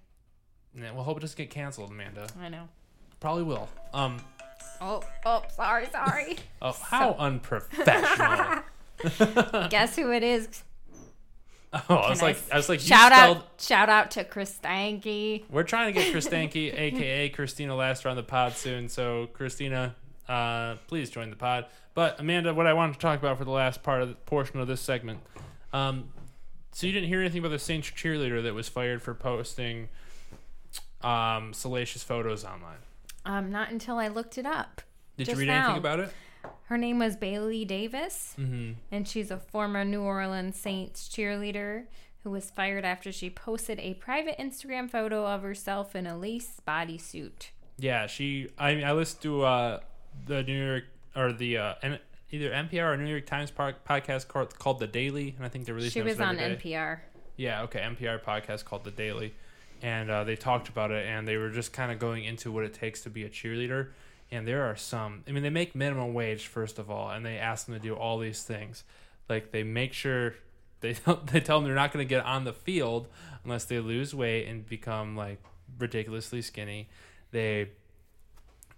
Yeah, we'll hope it doesn't get canceled, Amanda. I know. Probably will. Um. Oh, oh, sorry, sorry. Oh, how unprofessional. Guess who it is? Oh, I was like, I was like, you Shout spelled. out, shout out to Chris Stanky. We're trying to get Kristanki, aka Christina Laster, on the pod soon. So, Christina, uh, please join the pod. But Amanda, what I wanted to talk about for the last part of the portion of this segment. Um, so you didn't hear anything about the Saints cheerleader that was fired for posting um, salacious photos online. Um, not until I looked it up. Did you read now. anything about it? Her name was Bailey Davis, Mm-hmm. and she's a former New Orleans Saints cheerleader who was fired after she posted a private Instagram photo of herself in a lace bodysuit. Yeah, she. I mean, I listened to uh, the New York or the uh, N- either NPR or New York Times pod- podcast called, called The Daily, and I think they released. It. She was on. NPR. Yeah, okay, NPR podcast called The Daily, and uh, they talked about it, and they were just kind of going into what it takes to be a cheerleader. And there are some. I mean, they make minimum wage first of all, and they ask them to do all these things, like they make sure they they tell them they're not going to get on the field unless they lose weight and become like ridiculously skinny. They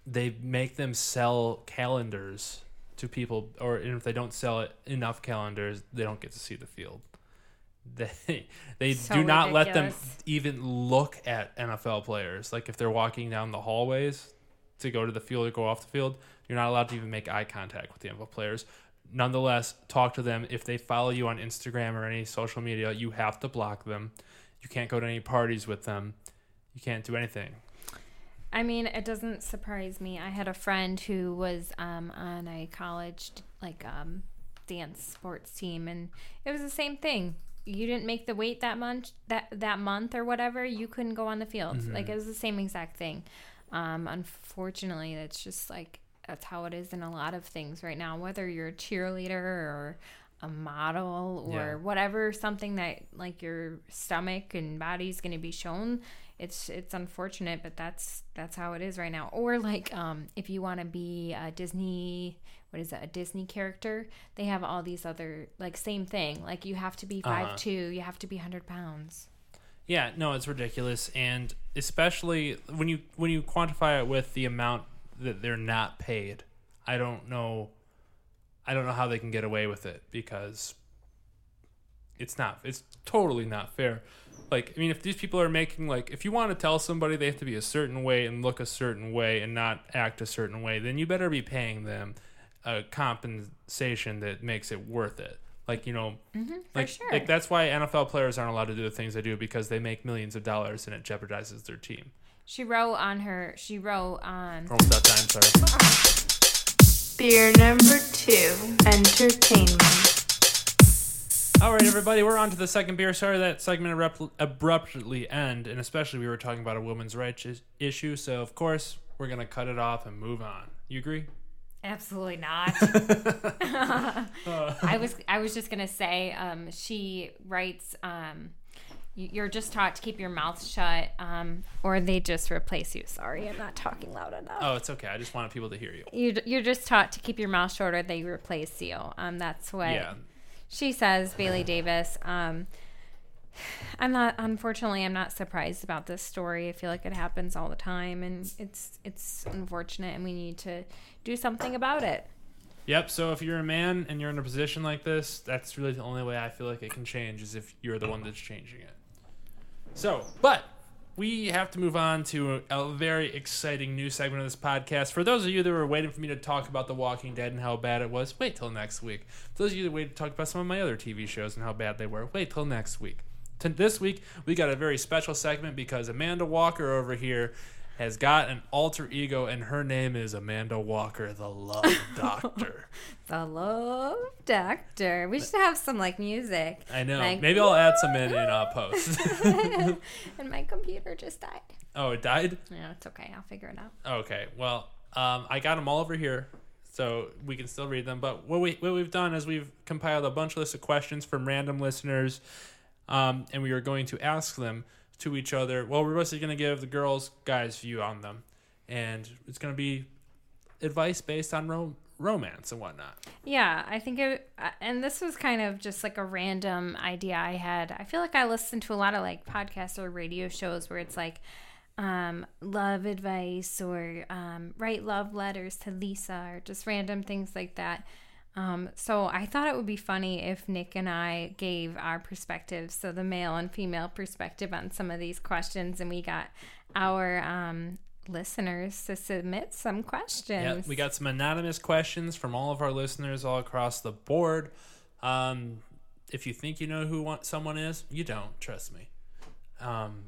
they make them sell calendars to people, or and if they don't sell it enough calendars, they don't get to see the field. They they So do not let them even look at NFL players. Like if they're walking down the hallways to go to the field or go off the field, you're not allowed to even make eye contact with the NFL players. Nonetheless, talk to them. If they follow you on Instagram or any social media, you have to block them. You can't go to any parties with them. You can't do anything. I mean, it doesn't surprise me. I had a friend who was um, on a college like um, dance sports team, and it was the same thing. You didn't make the weight that month that that month or whatever. You couldn't go on the field. Like it was the same exact thing. Um, unfortunately, it's just like that's how it is in a lot of things right now. Whether you're a cheerleader or a model or Yeah. whatever, something that like your stomach and body's going to be shown. It's it's unfortunate, but that's that's how it is right now. Or like um, if you want to be a Disney, what is it, a Disney character? They have all these other like same thing. Like you have to be Uh-huh. five two, you have to be hundred pounds. Yeah, no, it's ridiculous, and especially when you when you quantify it with the amount that they're not paid. I don't know. I don't know how they can get away with it because it's not. It's totally not fair. Like, I mean, if these people are making like, if you want to tell somebody they have to be a certain way and look a certain way and not act a certain way, then you better be paying them a compensation that makes it worth it. Like you know, Mm-hmm, like, sure. like that's why NFL players aren't allowed to do the things they do because they make millions of dollars and it jeopardizes their team. she wrote on her. She wrote on. Almost that time, sorry. Beer number two, entertainment. All right, everybody, we're on to the second beer. Sorry that segment abrupt- abruptly end, and especially we were talking about a women's rights issue. So of course we're gonna cut it off and move on. You agree? Absolutely not. I was I was just gonna say, um, she writes, um, you- you're just taught to keep your mouth shut, um, or they just replace you. Sorry, I'm not talking loud enough. Oh, it's okay. I just wanted people to hear you. You, you're just taught to keep your mouth shut, or they replace you. Um, that's what Yeah. she says, Bailey Davis. Um, I'm not. Unfortunately, I'm not surprised about this story. I feel like it happens all the time, and it's it's unfortunate, and we need to do something about it. Yep. So if you're a man and you're in a position like this, that's really the only way I feel like it can change is if you're the one that's changing it. So, but we have to move on to a very exciting new segment of this podcast. For those of you that were waiting for me to talk about The Walking Dead and how bad it was, wait till next week. For those of you that waited to talk about some of my other TV shows and how bad they were, wait till next week. This week, we got a very special segment because Amanda Walker over here has got an alter ego, and her name is Amanda Walker, the Love Doctor. The love doctor. We should have some like music. I know. Like, Maybe I'll add some in in uh, post. and my computer just died. oh, it died. Yeah, it's okay. I'll figure it out. Okay. Well, um, I got them all over here, so we can still read them. But what we what we've done is we've compiled a bunch of list of questions from random listeners, um, and we are going to ask them to each other. Well, we're basically going to give the girls guys view on them, and it's going to be advice based on rom- romance and whatnot. Yeah, I think it, uh, and this was kind of just like a random idea I had. I feel like I listen to a lot of like podcasts or radio shows where it's like um, love advice or um, write love letters to Lisa or just random things like that. Um, so I thought it would be funny if Nick and I gave our perspectives, so the male and female perspective on some of these questions, and we got our um, listeners to submit some questions. Yeah, we got some anonymous questions from all of our listeners all across the board. Um, if you think you know who want, someone is, you don't. Trust me. Um,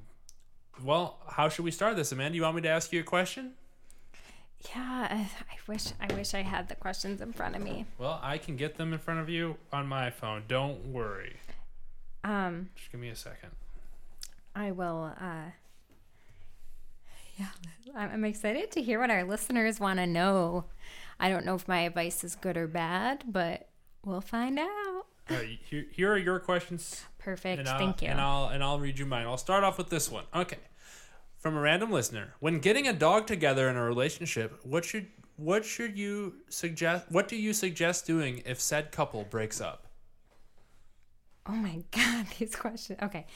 well, how should we start this, Amanda? You want me to ask you a question? Yeah, I wish I wish I had the questions in front of me. Well, I can get them in front of you on my phone. Don't worry. Um, Just give me a second. I will. Uh, yeah, I'm excited to hear what our listeners want to know. I don't know if my advice is good or bad, but we'll find out. Right, here, here are your questions. Perfect. Thank you. And I'll and I'll read you mine. I'll start off with this one. Okay. From a random listener. When getting a dog together in a relationship, what should what should you suggest what do you suggest doing if said couple breaks up? oh my god, these questions. Okay.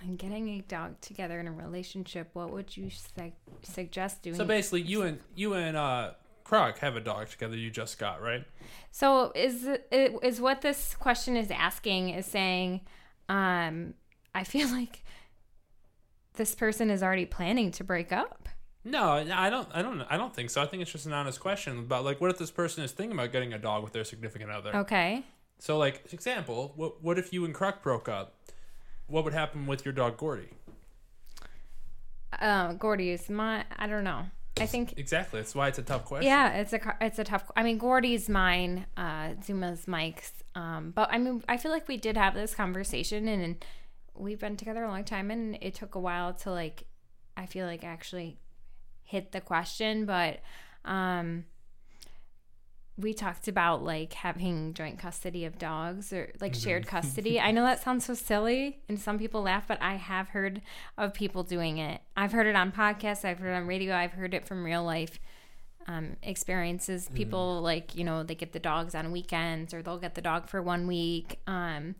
When getting a dog together in a relationship, what would you su- suggest doing? So basically you and you and uh Croc have a dog together you just got, right? So is is what this question is asking is saying, um, I feel like this person is already planning to break up. No, I don't I don't I don't think so. I think it's just an honest question about like what if this person is thinking about getting a dog with their significant other? Okay. So like example, what what if you and Croc broke up? What would happen with your dog Gordy? Uh, Gordy is my. I don't know. I think. Exactly. That's why it's a tough question. Yeah, it's a it's a tough. I mean, Gordy's mine. Uh, Zuma's Mike's. Um, but I mean, I feel like we did have this conversation, and we've been together a long time, and it took a while to like. I feel like actually hit the question, but um, we talked about like having joint custody of dogs or like shared custody. I know that sounds so silly and some people laugh, but I have heard of people doing it. I've heard it on podcasts, I've heard it on radio, I've heard it from real life um, experiences. People like, you know, they get the dogs on weekends or they'll get the dog for one week. Um,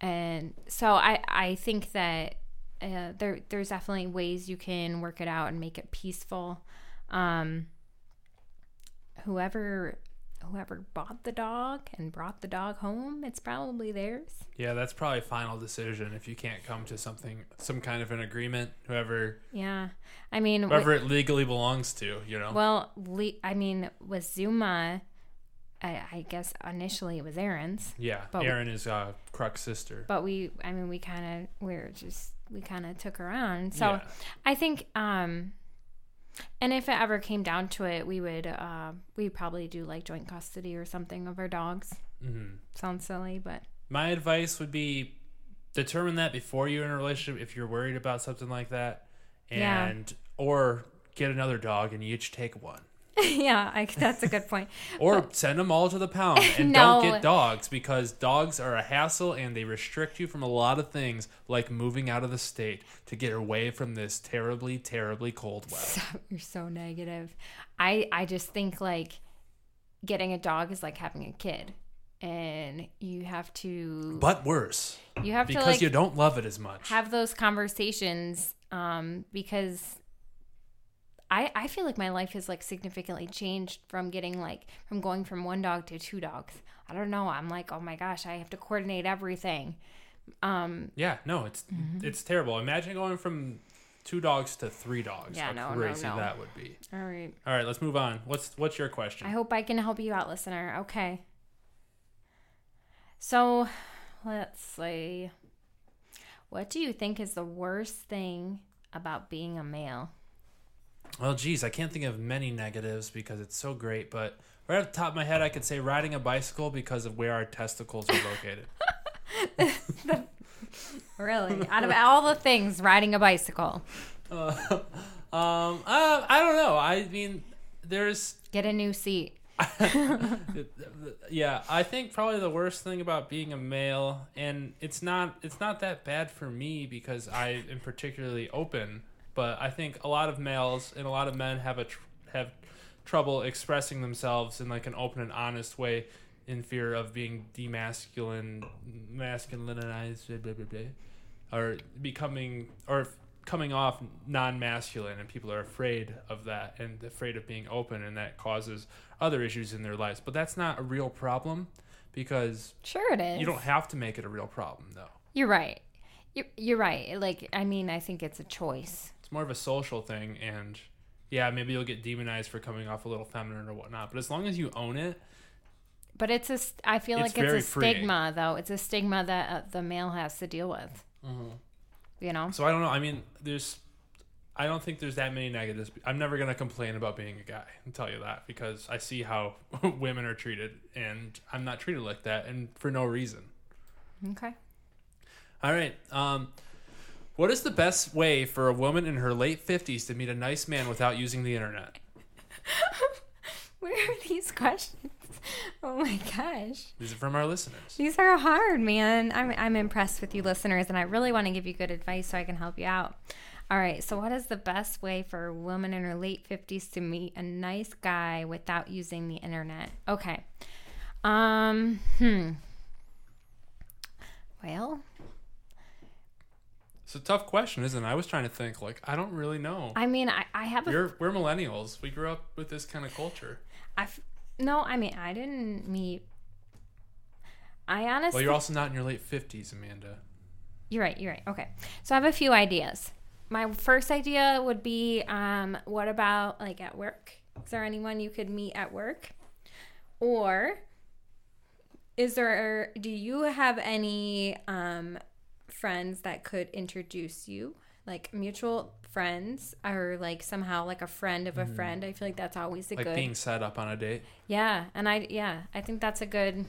and so I, I think that uh, there, there's definitely ways you can work it out and make it peaceful. Um, whoever whoever bought the dog and brought the dog home, it's probably theirs. Yeah, that's probably final decision if you can't come to something, some kind of an agreement. Whoever, Yeah, I mean, whoever it legally belongs to, you know. well, le- I mean, with Zuma, I, I guess initially it was Erin's, Yeah, But- Erin is uh, Crook's sister. but we, I mean, we kind of, we are just, we kind of took her on. So Yeah. I think, um, and if it ever came down to it, we would, uh, we'd probably do like joint custody or something of our dogs. Mm-hmm. Sounds silly, but My advice would be determine that before you're in a relationship if you're worried about something like that, Yeah. and or get another dog and you each take one. yeah, I, that's a good point. Or send them all to the pound and No. don't get dogs because dogs are a hassle and they restrict you from a lot of things like moving out of the state to get away from this terribly, terribly cold weather. So, you're so negative. I I just think like getting a dog is like having a kid, and you have to But worse you have because to like you don't love it as much. have those conversations um because I, I feel like my life has like significantly changed from getting like from going from one dog to two dogs. I don't know. I'm like, oh my gosh, I have to coordinate everything. Um, yeah, no, it's it's terrible. Imagine going from two dogs to three dogs. Yeah, How no, no, crazy no. that would be. all right. All right, let's move on. What's what's your question? I hope I can help you out, listener. Okay. So, let's see. What do you think is the worst thing about being a male? Well, geez, I can't think of many negatives because it's so great, but right off the top of my head, I could say riding a bicycle because of where our testicles are located. Really? Out of all the things, riding a bicycle. uh, um, uh, I don't know. I mean, there's, Get a new seat. yeah, I think probably the worst thing about being a male, and it's not, it's not that bad for me because I am particularly open, but I think a lot of males and a lot of men have a tr- have trouble expressing themselves in like an open and honest way in fear of being demasculine masculinized blah, blah, blah, blah, or becoming or coming off non-masculine and people are afraid of that and afraid of being open and that causes other issues in their lives but that's not a real problem because Sure, it is. you don't have to make it a real problem though You're right. You're, you're right. Like, I mean, I think it's a choice. It's more of a social thing and yeah maybe you'll get demonized for coming off a little feminine or whatnot but as long as you own it But it's a, I feel It's like it's a freeing. stigma, though. It's a stigma that uh, the male has to deal with. You know? So I don't know. I mean, there's, I don't think there's that many negatives. I'm never gonna complain about being a guy. I'll tell you that because I see how women are treated, and I'm not treated like that, and for no reason. Okay. All right. Um, what is the best way for a woman in her late 50s to meet a nice man without using the internet? Where are these questions? Oh my gosh. These are from our listeners. These are hard, man. I'm, I'm impressed with you listeners, and I really want to give you good advice so I can help you out. All right, so what is the best way for a woman in her late 50s to meet a nice guy without using the internet? Okay. Um, hmm. Well, It's a tough question, isn't it? I was trying to think. Like, I don't really know. I mean, I, I have a We're we're millennials. We grew up with this kind of culture. I no, I mean, I didn't meet. I honestly, Well, you're also not in your late 50s, Amanda. You're right. You're right. Okay. So I have a few ideas. My first idea would be um, what about like at work? Is there anyone you could meet at work? Or is there, do you have any um, friends that could introduce you? Like mutual friends or like somehow like a friend of a friend. I feel like that's always a Like good. being set up on a date. Yeah, and I yeah, I think that's a good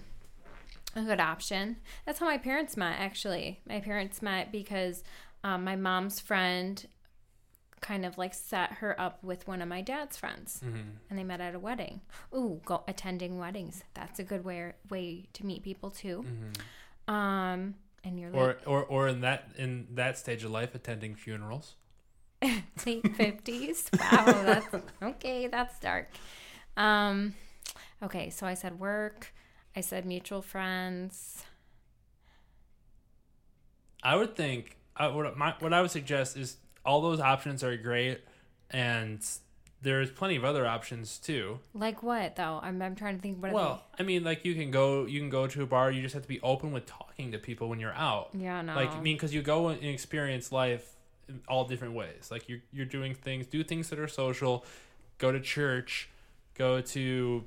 a good option. That's how my parents met actually. My parents met because um, my mom's friend kind of like set her up with one of my dad's friends Mm-hmm. and they met at a wedding. Ooh, go attending weddings. That's a good way way to meet people too. Um and you're Or, like or or in that in that stage of life, attending funerals. late 50s. Wow, that's okay, that's dark. Um okay, so I said work. I said mutual friends. I would think I, what my what I would suggest is all those options are great, and there's plenty of other options too. Like what though? I'm, I'm trying to think. What? Well, I mean, like you can go you can go to a bar. You just have to be open with talking to people when you're out. yeah, no. Like I mean, because you go and experience life in all different ways. Like you're you're doing things, do things that are social, go to church, go to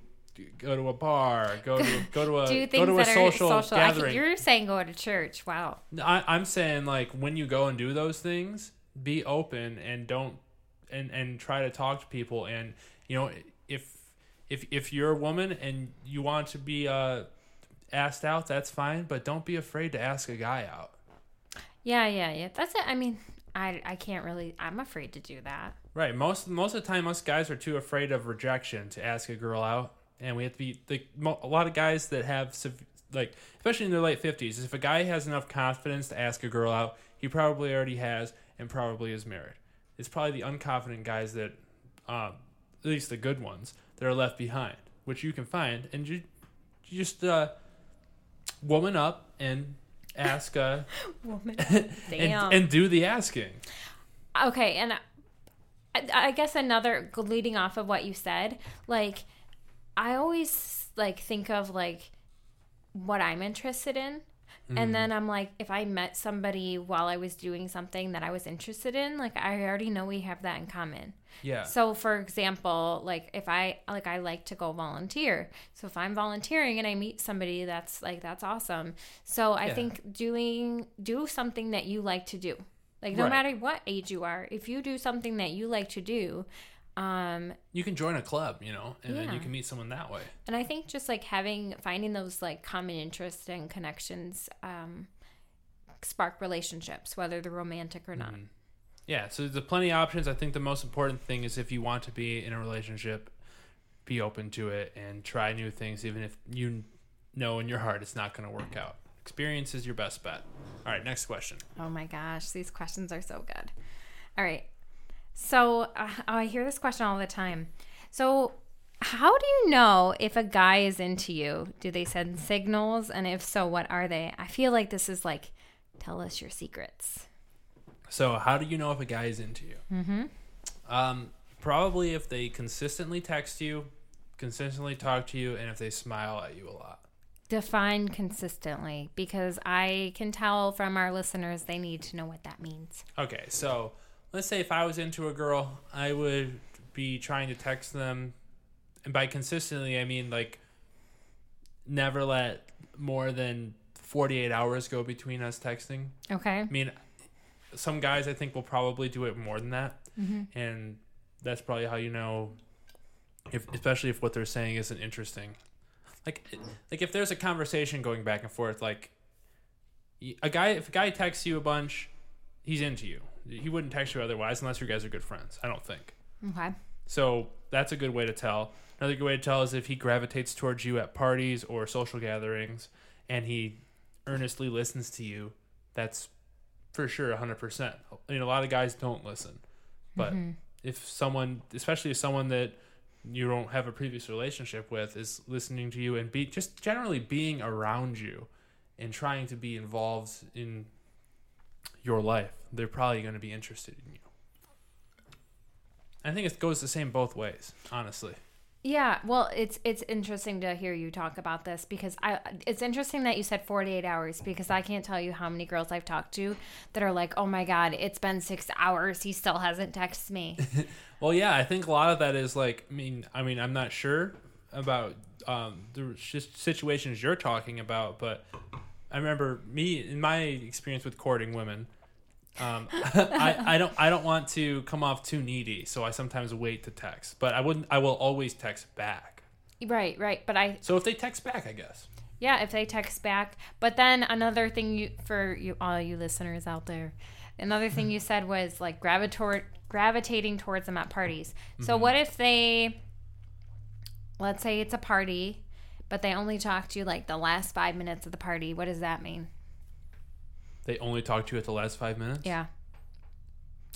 go to a bar, go to go to a Do go things to a that social, are social. Gathering. can, you're saying go to church. Wow. I, I'm saying like when you go and do those things, be open and don't and and try to talk to people. And you know if if if you're a woman and you want to be uh asked out, that's fine. But don't be afraid to ask a guy out. Yeah, yeah, yeah. That's it. I mean, I I can't really. I'm afraid to do that. Right. Most most of the time, us guys are too afraid of rejection to ask a girl out, and we have to be like a lot of guys that have like, especially in their late fifties. If a guy has enough confidence to ask a girl out, he probably already has, and probably is married. It's probably the unconfident guys that, um, at least the good ones, that are left behind, which you can find, and you, you just uh, woman up and ask uh, Woman. and, and do the asking. Okay, and I, I guess another leading off of what you said, like I always like think of like what I'm interested in. And mm. then I'm like, if I met somebody while I was doing something that I was interested in, like I already know we have that in common. Yeah. So, for example, like if I like I like to go volunteer. So if I'm volunteering and I meet somebody that's like that's awesome. So I Yeah. think doing do something that you like to do. Like no Right. matter what age you are, if you do something that you like to do, um you can join a club, you know, and then you can meet someone that way. and I think just like having finding those like common interests and connections um spark relationships whether they're romantic or not. Mm-hmm. Yeah, so there's plenty of options. I think the most important thing is if you want to be in a relationship, be open to it and try new things, even if you know in your heart it's not going to work out. Experience is your best bet. All right, next question. Oh my gosh, these questions are so good. All right. So uh, I hear this question all the time. So, how do you know if a guy is into you? Do they send signals? And if so, what are they? I feel like this is like, tell us your secrets. So, how do you know if a guy is into you? Mm-hmm. Um, probably if they consistently text you, consistently talk to you, and if they smile at you a lot. Define consistently because I can tell from our listeners they need to know what that means. Okay, so let's say if I was into a girl, I would be trying to text them, and by consistently, I mean like never let more than 48 hours go between us texting. Okay. I mean, some guys I think will probably do it more than that, mm-hmm. and that's probably how you know, if especially if what they're saying isn't interesting. Like, like if there's a conversation going back and forth, like a guy, if a guy texts you a bunch, he's into you. He wouldn't text you otherwise, unless you guys are good friends. I don't think. Okay. So that's a good way to tell. Another good way to tell is if he gravitates towards you at parties or social gatherings and he earnestly listens to you, that's for sure 100%. I mean, a lot of guys don't listen. But mm-hmm. if someone, especially if someone that you don't have a previous relationship with, is listening to you and be just generally being around you and trying to be involved in your life, they're probably going to be interested in you. I think it goes the same both ways, honestly. Yeah, well, it's it's interesting to hear you talk about this because I it's interesting that you said 48 hours because I can't tell you how many girls I've talked to that are like, "Oh my god, it's been 6 hours, he still hasn't texted me." Well, yeah, I think a lot of that is like, I mean, I mean, I'm not sure about um, the situations you're talking about, but I remember me in my experience with courting women. Um, I, I don't I don't want to come off too needy, so I sometimes wait to text. But I wouldn't. I will always text back. right, right, but I So if they text back, I guess. Yeah, if they text back. But then another thing you for you all you listeners out there, another thing you said was like gravitor- gravitating towards them at parties. So what if they let's say it's a party, but they only talk to you like the last 5 minutes of the party. What does that mean? They only talk to you at the last five minutes. Yeah.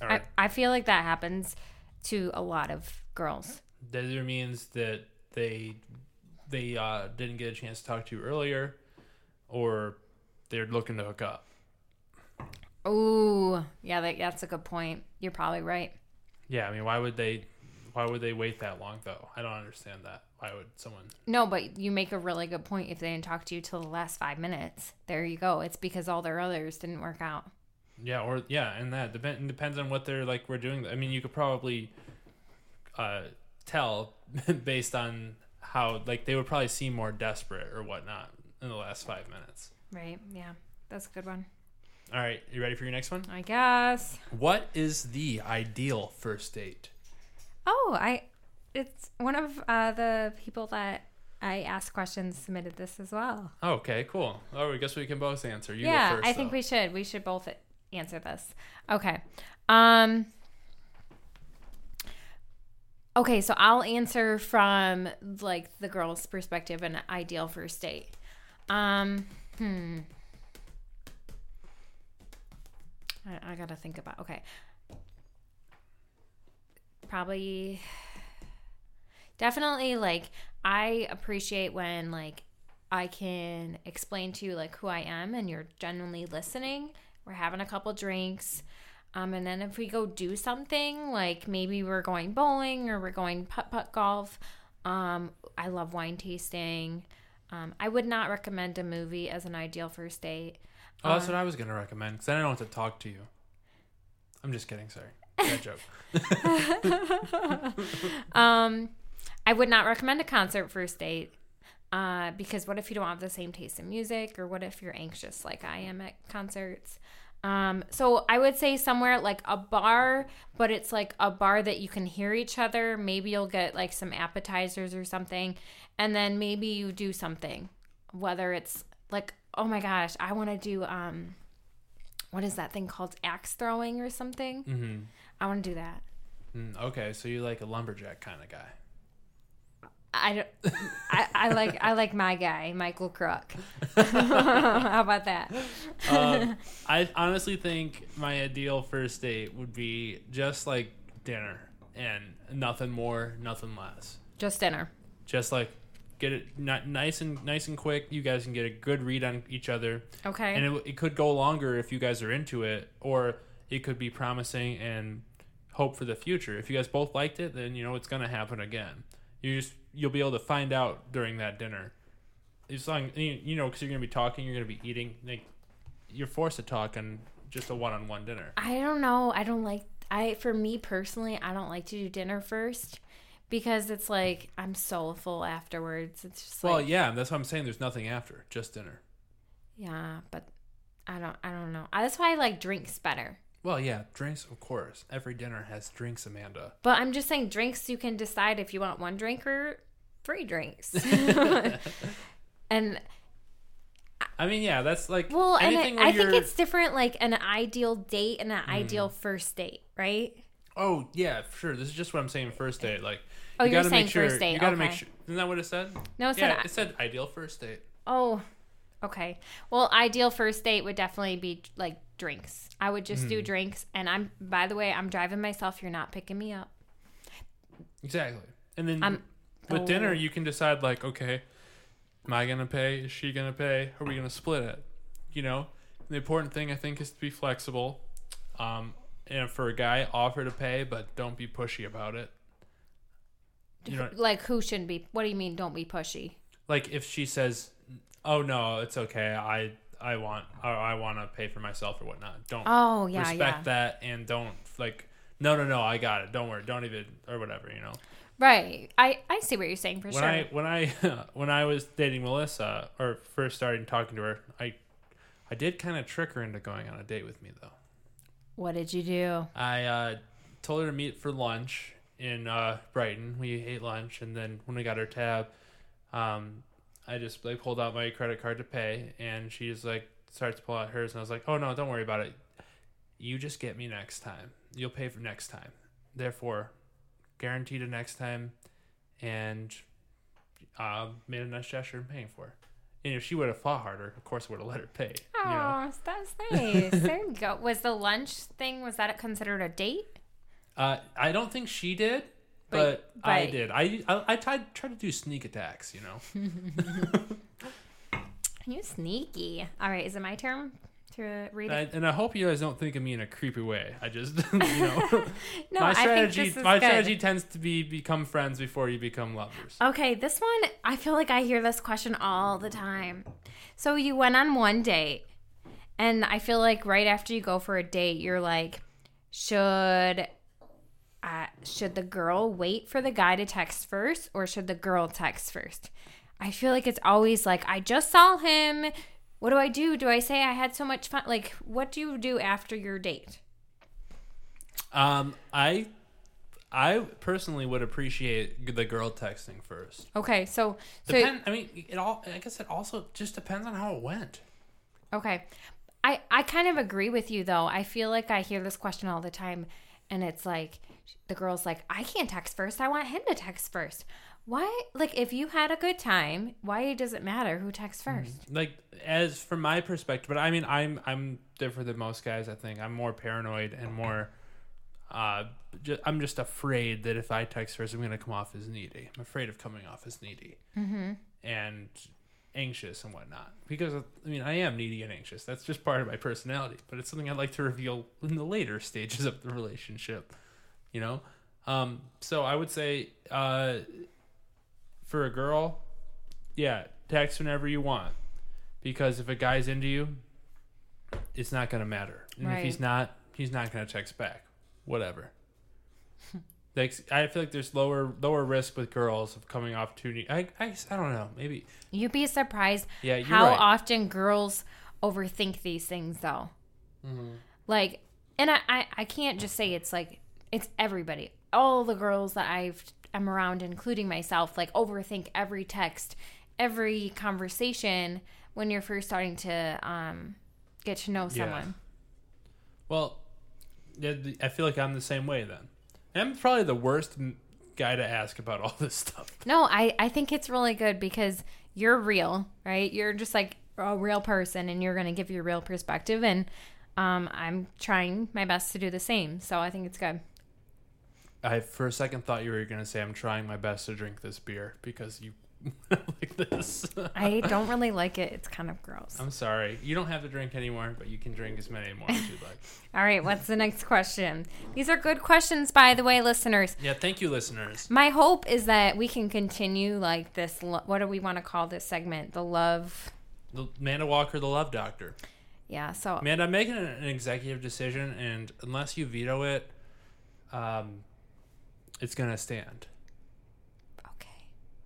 All I. I feel like that happens to a lot of girls. That either means that they they uh, didn't get a chance to talk to you earlier, or they're looking to hook up. Ooh, yeah, that, that's a good point. You're probably right. Yeah, I mean, why would they? Why would they wait that long though? I don't understand that. Why would someone? No, but you make a really good point. If they didn't talk to you till the last five minutes, there you go. It's because all their others didn't work out. Yeah, or yeah, and that depend depends on what they're like. We're doing. I mean, you could probably uh, tell based on how like they would probably seem more desperate or whatnot in the last five minutes. Right. Yeah. That's a good one. All right, you ready for your next one? I guess. What is the ideal first date? Oh, I. It's one of uh, the people that I asked questions submitted this as well. Oh, okay, cool. Oh, I guess we can both answer. You yeah, go first. I think though. we should. We should both answer this. Okay. Um. Okay, so I'll answer from like the girl's perspective and ideal first date. Um. Hmm. I, I gotta think about. Okay. Probably. Definitely, like I appreciate when like I can explain to you like who I am and you're genuinely listening. We're having a couple drinks. Um, and then if we go do something, like maybe we're going bowling or we're going putt putt golf. Um, I love wine tasting. Um, I would not recommend a movie as an ideal first date. Oh, that's what I was gonna recommend because then I don't have to talk to you. I'm just kidding. Sorry, bad joke. Um, I would not recommend a concert first date. Uh, because what if you don't have the same taste in music, or what if you're anxious like I am at concerts? Um, so I would say somewhere like a bar, but it's like a bar that you can hear each other. Maybe you'll get like some appetizers or something, and then maybe you do something, whether it's like, oh my gosh, I want to do um, what is that thing called, axe throwing or something? hmm I want to do that. Mm, okay, so you're like a lumberjack kind of guy. I, don't- I, I like I like my guy Michael Crook. How about that? um, I honestly think my ideal first date would be just like dinner and nothing more, nothing less. Just dinner. Just like get it not nice and nice and quick. You guys can get a good read on each other, Okay. and it, it could go longer if you guys are into it, or it could be promising and hope for the future. If you guys both liked it, then you know it's gonna happen again. You just you'll be able to find out during that dinner. As long you you know, because you're gonna be talking, you're gonna be eating. Like you're forced to talk on just a one-on-one dinner. I don't know. I don't like I for me personally, I don't like to do dinner first because it's like I'm so full afterwards. It's just Well, like yeah, that's what I'm saying. There's nothing after, just dinner. yeah, but I don't I don't know. That's why I like drinks better. Well, yeah, drinks, of course. Every dinner has drinks, Amanda. But I'm just saying drinks you can decide if you want one drink or three drinks. and I mean, yeah, that's like Well, and anything I, I think you're- it's different, like an ideal date and an ideal hmm. first date, right? Oh yeah, sure. This is just what I'm saying. First date, like. Oh, you you're gotta saying make sure, first date, You gotta make sure. Isn't that what it said? No, it yeah, said it said ideal first date. oh, okay. Well, ideal first date would definitely be like drinks. I would just Hmm. do drinks, and I'm. By the way, I'm driving myself. You're not picking me up. Exactly. And then I'm- with oh. dinner, you can decide like, okay, am I gonna pay? Is she gonna pay? Are we gonna split it? You know, the important thing I think is to be flexible. Um, and for a guy, offer to pay, but don't be pushy about it. You know, Like who shouldn't be? What do you mean? Don't be pushy. like if she says, "Oh no, it's okay. I I want I, I want to pay for myself or whatnot." Don't Oh yeah, respect yeah. that and don't like. No, no, no. I got it. Don't worry. Don't even or whatever. You know. Right. I I see what you're saying for when sure. I when I when I was dating Melissa or first starting talking to her, I I did kind of trick her into going on a date with me though. what did you do? I uh, told her to meet for lunch in uh, Brighton. We ate lunch, and then when we got our tab, um, I just like pulled out my credit card to pay, and she's like starts to pull out hers, and I was like, "Oh no, don't worry about it. You just get me next time. You'll pay for next time. Therefore, guaranteed a next time." And uh, made a nice gesture in paying for. it. And if she would have fought harder, of course, I would have let her pay. Oh, You know? that's nice. there you go. Was the lunch thing? Was that considered a date? Uh, I don't think she did, But- but, I did. I I, I tried try to do sneak attacks. You know, You sneaky. All right, is it my turn to read and I, and I hope you guys don't think of me in a creepy way. I just you know No, my strategy my good. strategy tends to be become friends before you become lovers. Okay, this one, I feel like I hear this question all the time. So you went on one date, and I feel like right after you go for a date, you're like, should should the girl wait for the guy to text first or should the girl text first? I feel like it's always like, I just saw him. What do I do? Do I say I had so much fun? Like, what do you do after your date? Um, I, I personally would appreciate the girl texting first. Okay, so so Depend. I mean, it all. I guess it also just depends on how it went. Okay. I I kind of agree with you though. I feel like I hear this question all the time and it's like the girl's like, "I can't text first. I want him to text first. Why like if you had a good time, why does it matter who texts first? Like as from my perspective, but I mean, I'm I'm different than most guys. I think I'm more paranoid and more. Uh, ju- I'm just afraid that if I text first, I'm gonna come off as needy. I'm afraid of coming off as needy and anxious and whatnot. Because I mean, I am needy and anxious. That's just part of my personality. But it's something I'd like to reveal in the later stages of the relationship. You know, um, so I would say uh, for a girl, yeah, text whenever you want. Because if a guy's into you, it's not gonna matter. And if he's not, he's not gonna text back. Whatever. like I feel like there's lower lower risk with girls of coming off too. I, I I don't know. Maybe You'd be surprised Yeah, how right. often girls overthink these things though. Like and I, I I can't just say it's like it's everybody. All the girls that I've I'm around including myself like overthink every text, every conversation when you're first starting to um get to know someone. Well, yeah, th- I feel like I'm the same way then. I'm probably the worst guy to ask about all this stuff. No, I, I think it's really good because you're real, right? You're just like a real person and you're going to give your real perspective. And um, I'm trying my best to do the same. So I think it's good. I for a second thought you were going to say I'm trying my best to drink this beer because you like this. I don't really like it. It's kind of gross. I'm sorry. You don't have to drink anymore, but you can drink as many more as you'd like. All right, what's the next question? These are good questions, by the way, listeners. Yeah, thank you, listeners. My hope is that we can continue like this. lo- What do we want to call this segment? The love. The- Amanda Walker, the love doctor. Yeah. So Amanda, I'm making an an executive decision, and unless you veto it, um, it's going to stand. okay.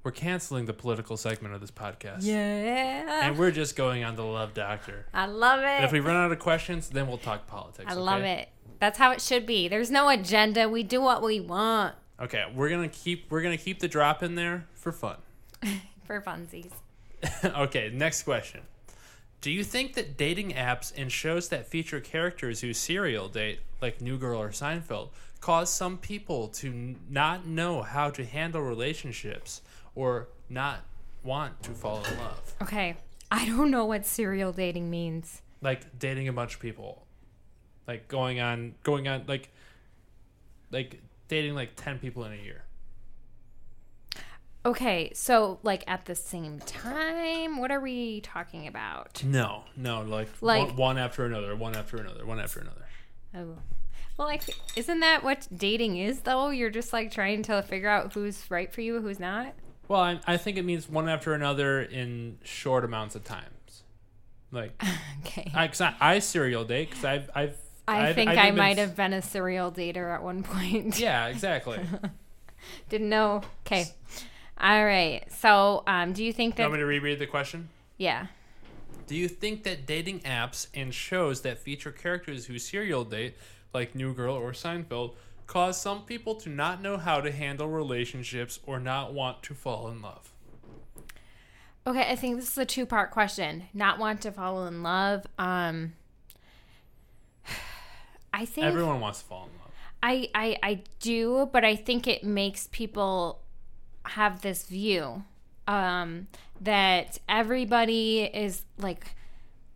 We're canceling the political segment of this podcast. Yeah. And we're just going on the love doctor. I love it. And if we run out of questions, then we'll talk politics. I love it. That's how it should be. There's no agenda. We do what we want Okay, we're gonna keep we're gonna keep the drop in there for fun. for funsies. okay, next question. Do you think that dating apps and shows that feature characters who serial date, like New Girl or Seinfeld, cause some people to not know how to handle relationships or not want to fall in love? Okay. I don't know what serial dating means. Like dating a bunch of people, like going on, going on, like, like dating like ten people in a year. Okay, so like at the same time, what are we talking about? No, no, like, Like- one, one after another, one after another, one after another. Oh. Well, like, isn't that what dating is, though? You're just like trying to figure out who's right for you, who's not. Well, I, I think it means one after another in short amounts of times. Like, Okay. I, cause I, I serial date because I've, I've, I I've- think I've I been- might have been a serial dater at one point. Yeah, exactly. Didn't know. Okay. All right. So, um, do you think you that? want me to reread the question? yeah. Do you think that dating apps and shows that feature characters who serial date, like New Girl or Seinfeld, cause some people to not know how to handle relationships or not want to fall in love? Okay, I think this is a two-part question. Not want to fall in love. Um, I think Everyone wants to fall in love. I, I I do, but I think it makes people have this view um, that everybody is like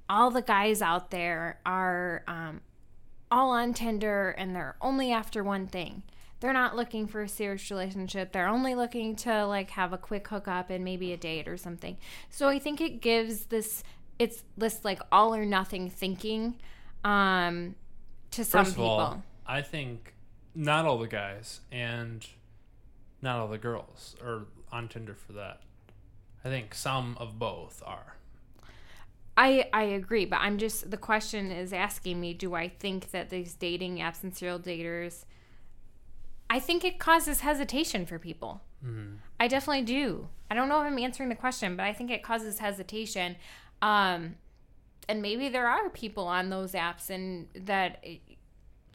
all the guys out there are um, all on Tinder and they're only after one thing. They're not looking for a serious relationship. They're only looking to like have a quick hookup and maybe a date or something. So I think it gives this it's this like all or nothing thinking um to some First of people. all, I think not all the guys and not all the girls are on Tinder for that. I think some of both are. I I agree, but I'm just the question is asking me: Do I think that these dating apps and serial daters I think it causes hesitation for people. I definitely do. I don't know if I'm answering the question, but I think it causes hesitation. Um, and maybe there are people on those apps and that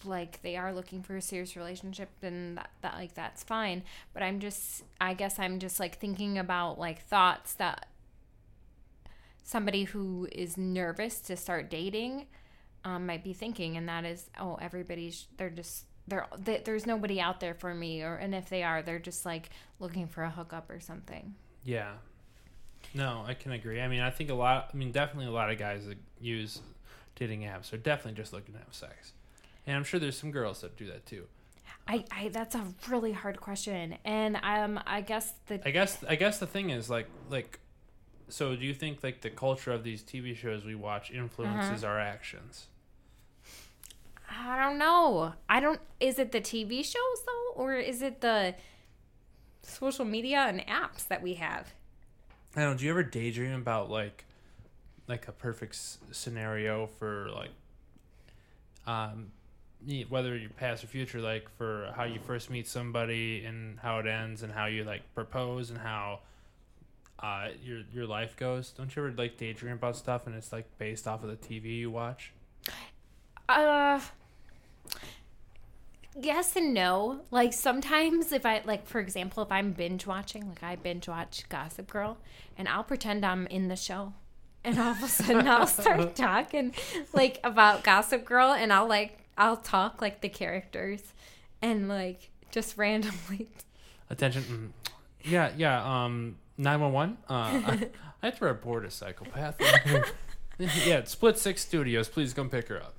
like they are looking for a serious relationship and that, that like that's fine but i'm just i guess i'm just like thinking about like thoughts that somebody who is nervous to start dating um, might be thinking and that is oh everybody's they're just they're they, there's nobody out there for me or and if they are they're just like looking for a hookup or something Yeah. No, I can agree. I mean, I think a lot. I mean, definitely a lot of guys that use dating apps are definitely just looking to have sex, and I'm sure there's some girls that do that too. I, I that's a really hard question and um i guess the I guess. I guess the thing is like like. So, do you think like the culture of these TV shows we watch influences Uh-huh. our actions? I don't know. I don't. Is it the TV shows though, or is it the social media and apps that we have? I don't know. Do you ever daydream about like, like a perfect s- scenario for like, um, whether your past or future, like for how you first meet somebody and how it ends and how you like propose and how, uh, your your life goes. Don't you ever like daydream about stuff and it's like based off of the TV you watch? Uh, yes and no. Like sometimes, if I like, for example, if I'm binge watching, like I binge watch Gossip Girl, and I'll pretend I'm in the show. And all of a sudden, I'll start talking like about Gossip Girl, and I'll like I'll talk like the characters, and like just randomly Attention. Mm. Yeah, yeah. Um, nine one one. Uh, I, I have to report a psychopath. yeah, Split Six Studios. Please come pick her up.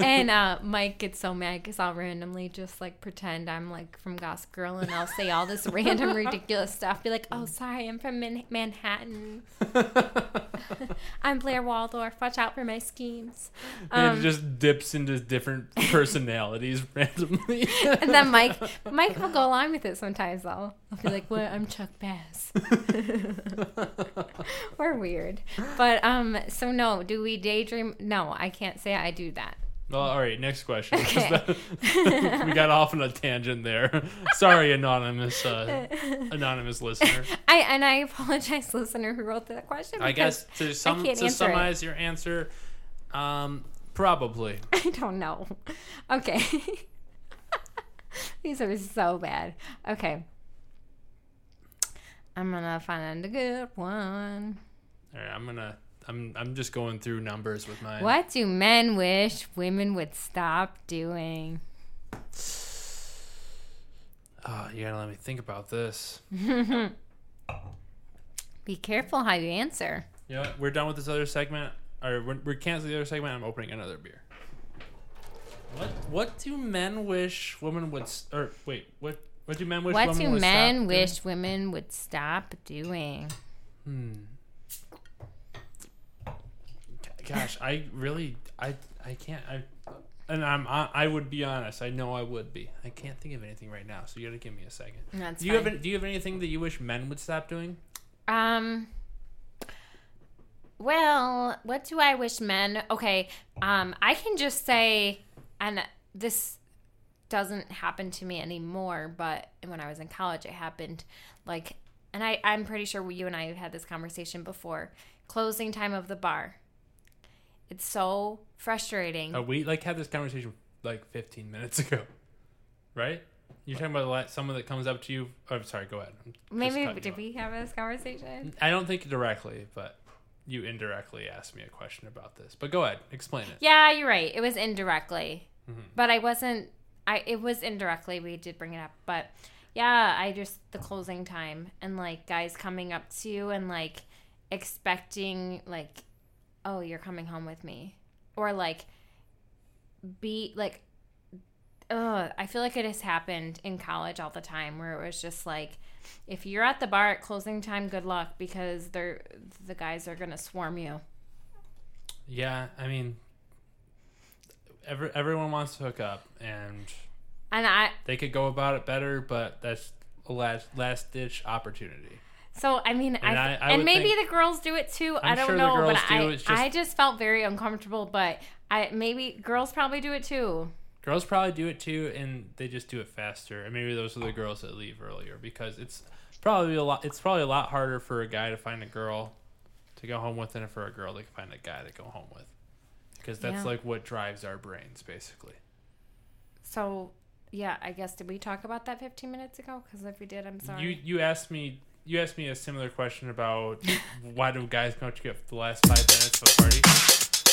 And uh, Mike gets so mad because I'll randomly just like pretend I'm like from Gossip Girl and I'll say all this random ridiculous stuff. Be like, oh, sorry, I'm from Man- Manhattan. I'm Blair Waldorf. Watch out for my schemes. and Um, it just dips into different personalities randomly. and then Mike, Mike will go along with it sometimes. Though I'll be like, "Well, I'm Chuck Bass." We're weird, but um. So no, do we daydream? No, I can't say I do that. Well, all right. Next question. Okay. we got off on a tangent there. Sorry, anonymous, uh, anonymous listener. I and I apologize, listener who wrote that question. I guess to sum to answer it. summarize your answer, um, probably. I don't know. Okay. These are so bad. Okay. I'm gonna find a good one. All right, I'm gonna. I'm. I'm just going through numbers with mine. What do men wish women would stop doing? Oh, you gotta let me think about this. Be careful how you answer. You know? We're done with this other segment. Or we're, we're canceling the other segment. I'm opening another beer. What What do men wish women would? Or wait, what What do men wish? what do men stop wish women would stop doing? Doing? Hmm. Gosh, I really, I, I can't. I, and I'm. I, I would be honest. I know I would be. I can't think of anything right now. So you gotta give me a second. That's do you have? fine. Any, do you have anything that you wish men would stop doing? Um. Well, what do I wish men? Okay, um, I can just say, and this doesn't happen to me anymore, but when I was in college, it happened. Like, and I, I'm pretty sure you and I have had this conversation before. Closing time of the bar. It's so frustrating. Uh, we like had this conversation like 15 minutes ago, right? You're talking about someone that comes up to you. Oh, sorry. Go ahead. I'm Maybe did we have this conversation? I don't think directly, but you indirectly asked me a question about this. But go ahead, explain it. Yeah, you're right. It was indirectly, Mhm. but I wasn't. I it was indirectly. We did bring it up, but yeah, I just the closing time and like guys coming up to you and like expecting like, oh, you're coming home with me, or like be like. Ugh, I feel like it has happened in college all the time where it was just like if you're at the bar at closing time, good luck because they're the guys are gonna swarm you. Yeah, I mean, every, everyone wants to hook up, and And I they could go about it better, but that's a last last ditch opportunity. So I mean, And I, I- I and maybe think- the girls do it too. I I'm don't sure know, but do, I just- I just felt very uncomfortable. But I maybe girls probably do it too. girls probably do it too, and they just do it faster. And maybe those are the girls that leave earlier because it's probably a lot. It's probably a lot harder for a guy to find a girl to go home with than for a girl to find a guy to go home with. Because that's Yeah. like what drives our brains, basically. So, yeah, I guess did we talk about that 15 minutes ago? Because if we did, I'm sorry. You you asked me you asked me a similar question about why do guys go to get the last five minutes of a party.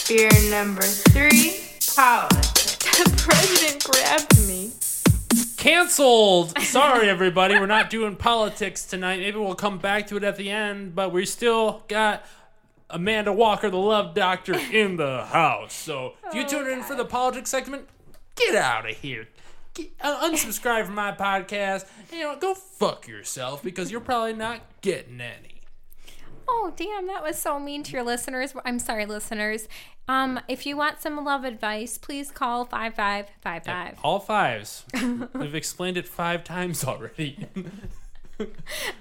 Fear number three, politics. the president grabbed me. Cancelled. Sorry, everybody. We're not doing politics tonight. Maybe we'll come back to it at the end, but we still got Amanda Walker, the love doctor, in the house. So if you Oh, tune in for the politics segment, get out of here. Get, uh, unsubscribe from my podcast. You know, go fuck yourself because you're probably not getting any. Oh, damn, that was so mean to your listeners. I'm sorry, listeners. Um, if you want some love advice, please call 5555. All fives. We've explained it five times already.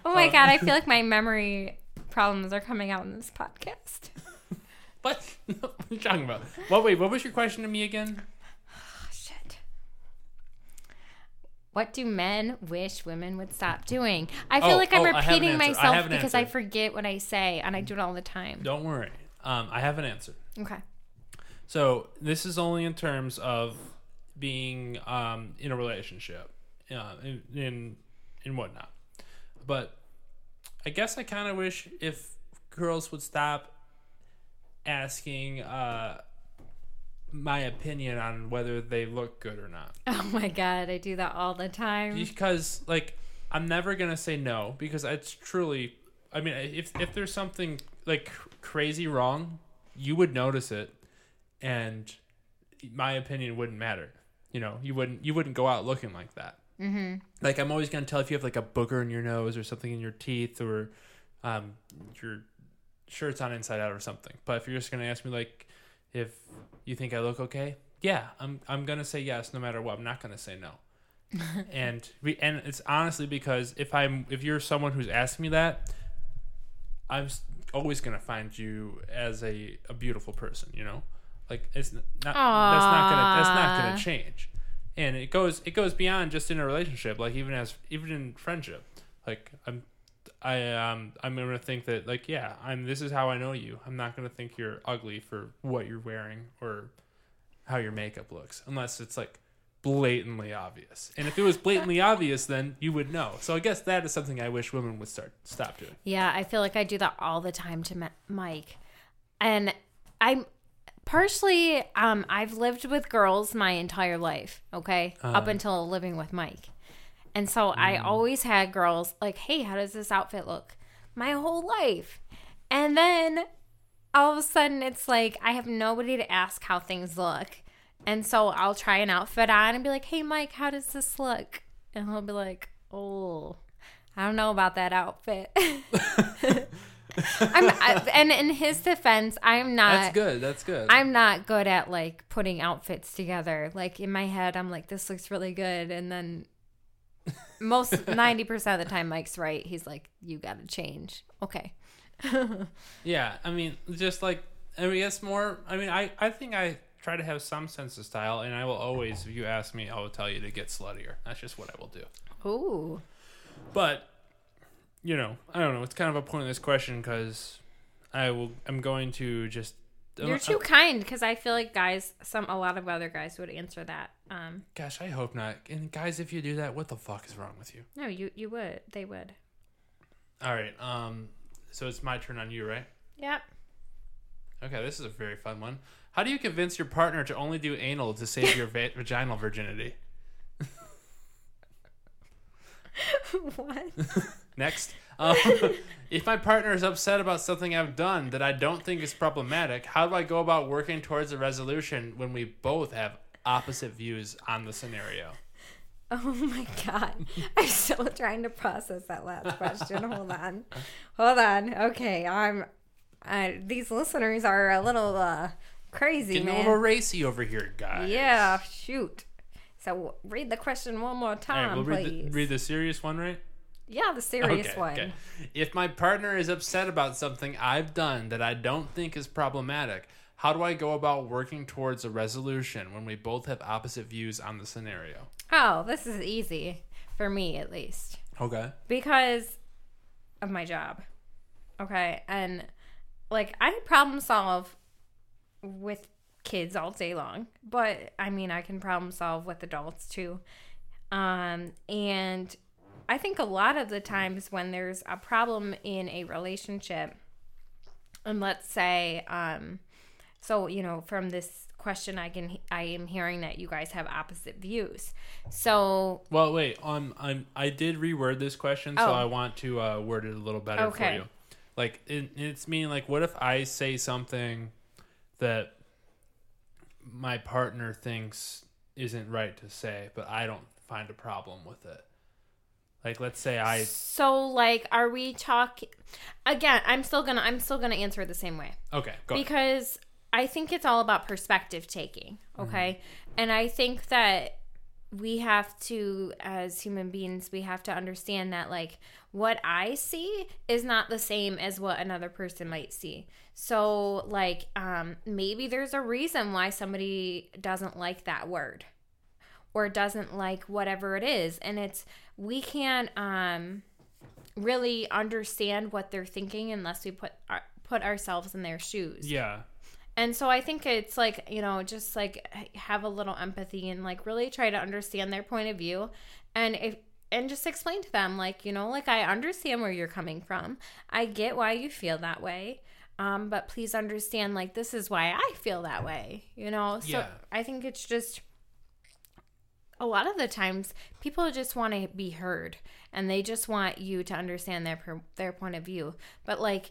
Oh my god, I feel like my memory problems are coming out in this podcast. what? what are you talking about? What? Wait, what was your question to me again? Oh, shit. What do men wish women would stop doing? I feel Oh, like I'm oh, I an repeating answer. I myself an because I forget what I say and I do it all the time. Don't worry. Um, I have an answer. Okay. So this is only in terms of being um, in a relationship, uh, in, in in whatnot. But I guess I kind of wish if girls would stop asking uh, my opinion on whether they look good or not. Oh my god, I do that all the time. because like I'm never gonna say no because it's truly. I mean, if if there's something like crazy wrong, you would notice it, and my opinion wouldn't matter. You know, you wouldn't you wouldn't go out looking like that. Mm-hmm. Like I'm always gonna tell if you have like a booger in your nose or something in your teeth or um, your shirt's on inside out or something. But if you're just gonna ask me like if you think I look okay, yeah, I'm I'm gonna say yes no matter what. I'm not gonna say no. and we and it's honestly because if I'm if you're someone who's asking me that, I'm always gonna find you as a, a beautiful person. You know, like it's not that's not gonna that's not gonna change. And it goes it goes beyond just in a relationship. Like even as even in friendship, like I'm I um I'm gonna think that like yeah I'm this is how I know you. I'm not gonna think you're ugly for what you're wearing or how your makeup looks unless it's like blatantly obvious. And if it was blatantly obvious, then you would know. So I guess that is something I wish women would start stop doing. Yeah, I feel like I do that all the time to Mike. And I'm partially um I've lived with girls my entire life, okay? Up until living with Mike. And so I mm. always had girls like, "Hey, how does this outfit look?" My whole life. And then all of a sudden it's like I have nobody to ask how things look. And so I'll try an outfit on and be like, "Hey Mike, how does this look?" And he'll be like, "Oh, I don't know about that outfit." I'm I, and in his defense, I'm not That's good. That's good. I'm not good at like putting outfits together. Like in my head, I'm like, this looks really good, and then most ninety percent of the time, Mike's right. He's like, you got to change. Okay. yeah, I mean, just like I mean, guess more. I mean, I I think I try to have some sense of style, and I will always, if you ask me, I will tell you to get sluttier. That's just what I will do. Ooh. But you know, I don't know. It's kind of a pointless question because I will. I'm going to just. You're uh, too kind because I feel like guys, some a lot of other guys would answer that. Um, Gosh, I hope not. And guys, if you do that, what the fuck is wrong with you? no, you you would, they would. All right. Um. So it's my turn on you, right? Yep. Okay. This is a very fun one. How do you convince your partner to only do anal to save your va- vaginal virginity? what? Next. Um, if my partner is upset about something I've done that I don't think is problematic, how do I go about working towards a resolution when we both have opposite views on the scenario? Oh my god. I'm still trying to process that last question. Hold on. Hold on. Okay, I'm uh, these listeners are a little uh crazy, Getting a little racy over here, guys. yeah, shoot. So read the question one more All right, time, we'll read please. the, read the serious one, right? yeah, the serious Okay, one. okay. If my partner is upset about something I've done that I don't think is problematic, How do I go about working towards a resolution when we both have opposite views on the scenario? Oh, this is easy for me at least Okay. because of my job. Okay, and like I problem solve with kids all day long, but I mean I can problem solve with adults too. Um, and I think a lot of the times when there's a problem in a relationship, and let's say, um, so you know, from this question, I can I am hearing that you guys have opposite views. So Well, wait. Um, I'm I did reword this question, so Oh. I want to uh, word it a little better for Okay. you. Like it, it's meaning like, what if I say something that my partner thinks isn't right to say, but I don't find a problem with it. Like, let's say I so like, are we talking again? I'm still gonna I'm still gonna answer it the same way. okay go ahead. I think it's all about perspective taking, okay? And I think that we have to as human beings we have to understand that like what I see is not the same as what another person might see. So like um maybe there's a reason why somebody doesn't like that word or doesn't like whatever it is and it's we can't um really understand what they're thinking unless we put our, put ourselves in their shoes. yeah, And so I think it's like, you know, just like have a little empathy and like really try to understand their point of view and if and just explain to them like, you know, like I understand where you're coming from. I get why you feel that way. Um, but please understand like this is why I feel that way, you know? So Yeah. I think it's just a lot of the times people just want to be heard and they just want you to understand their their point of view. But like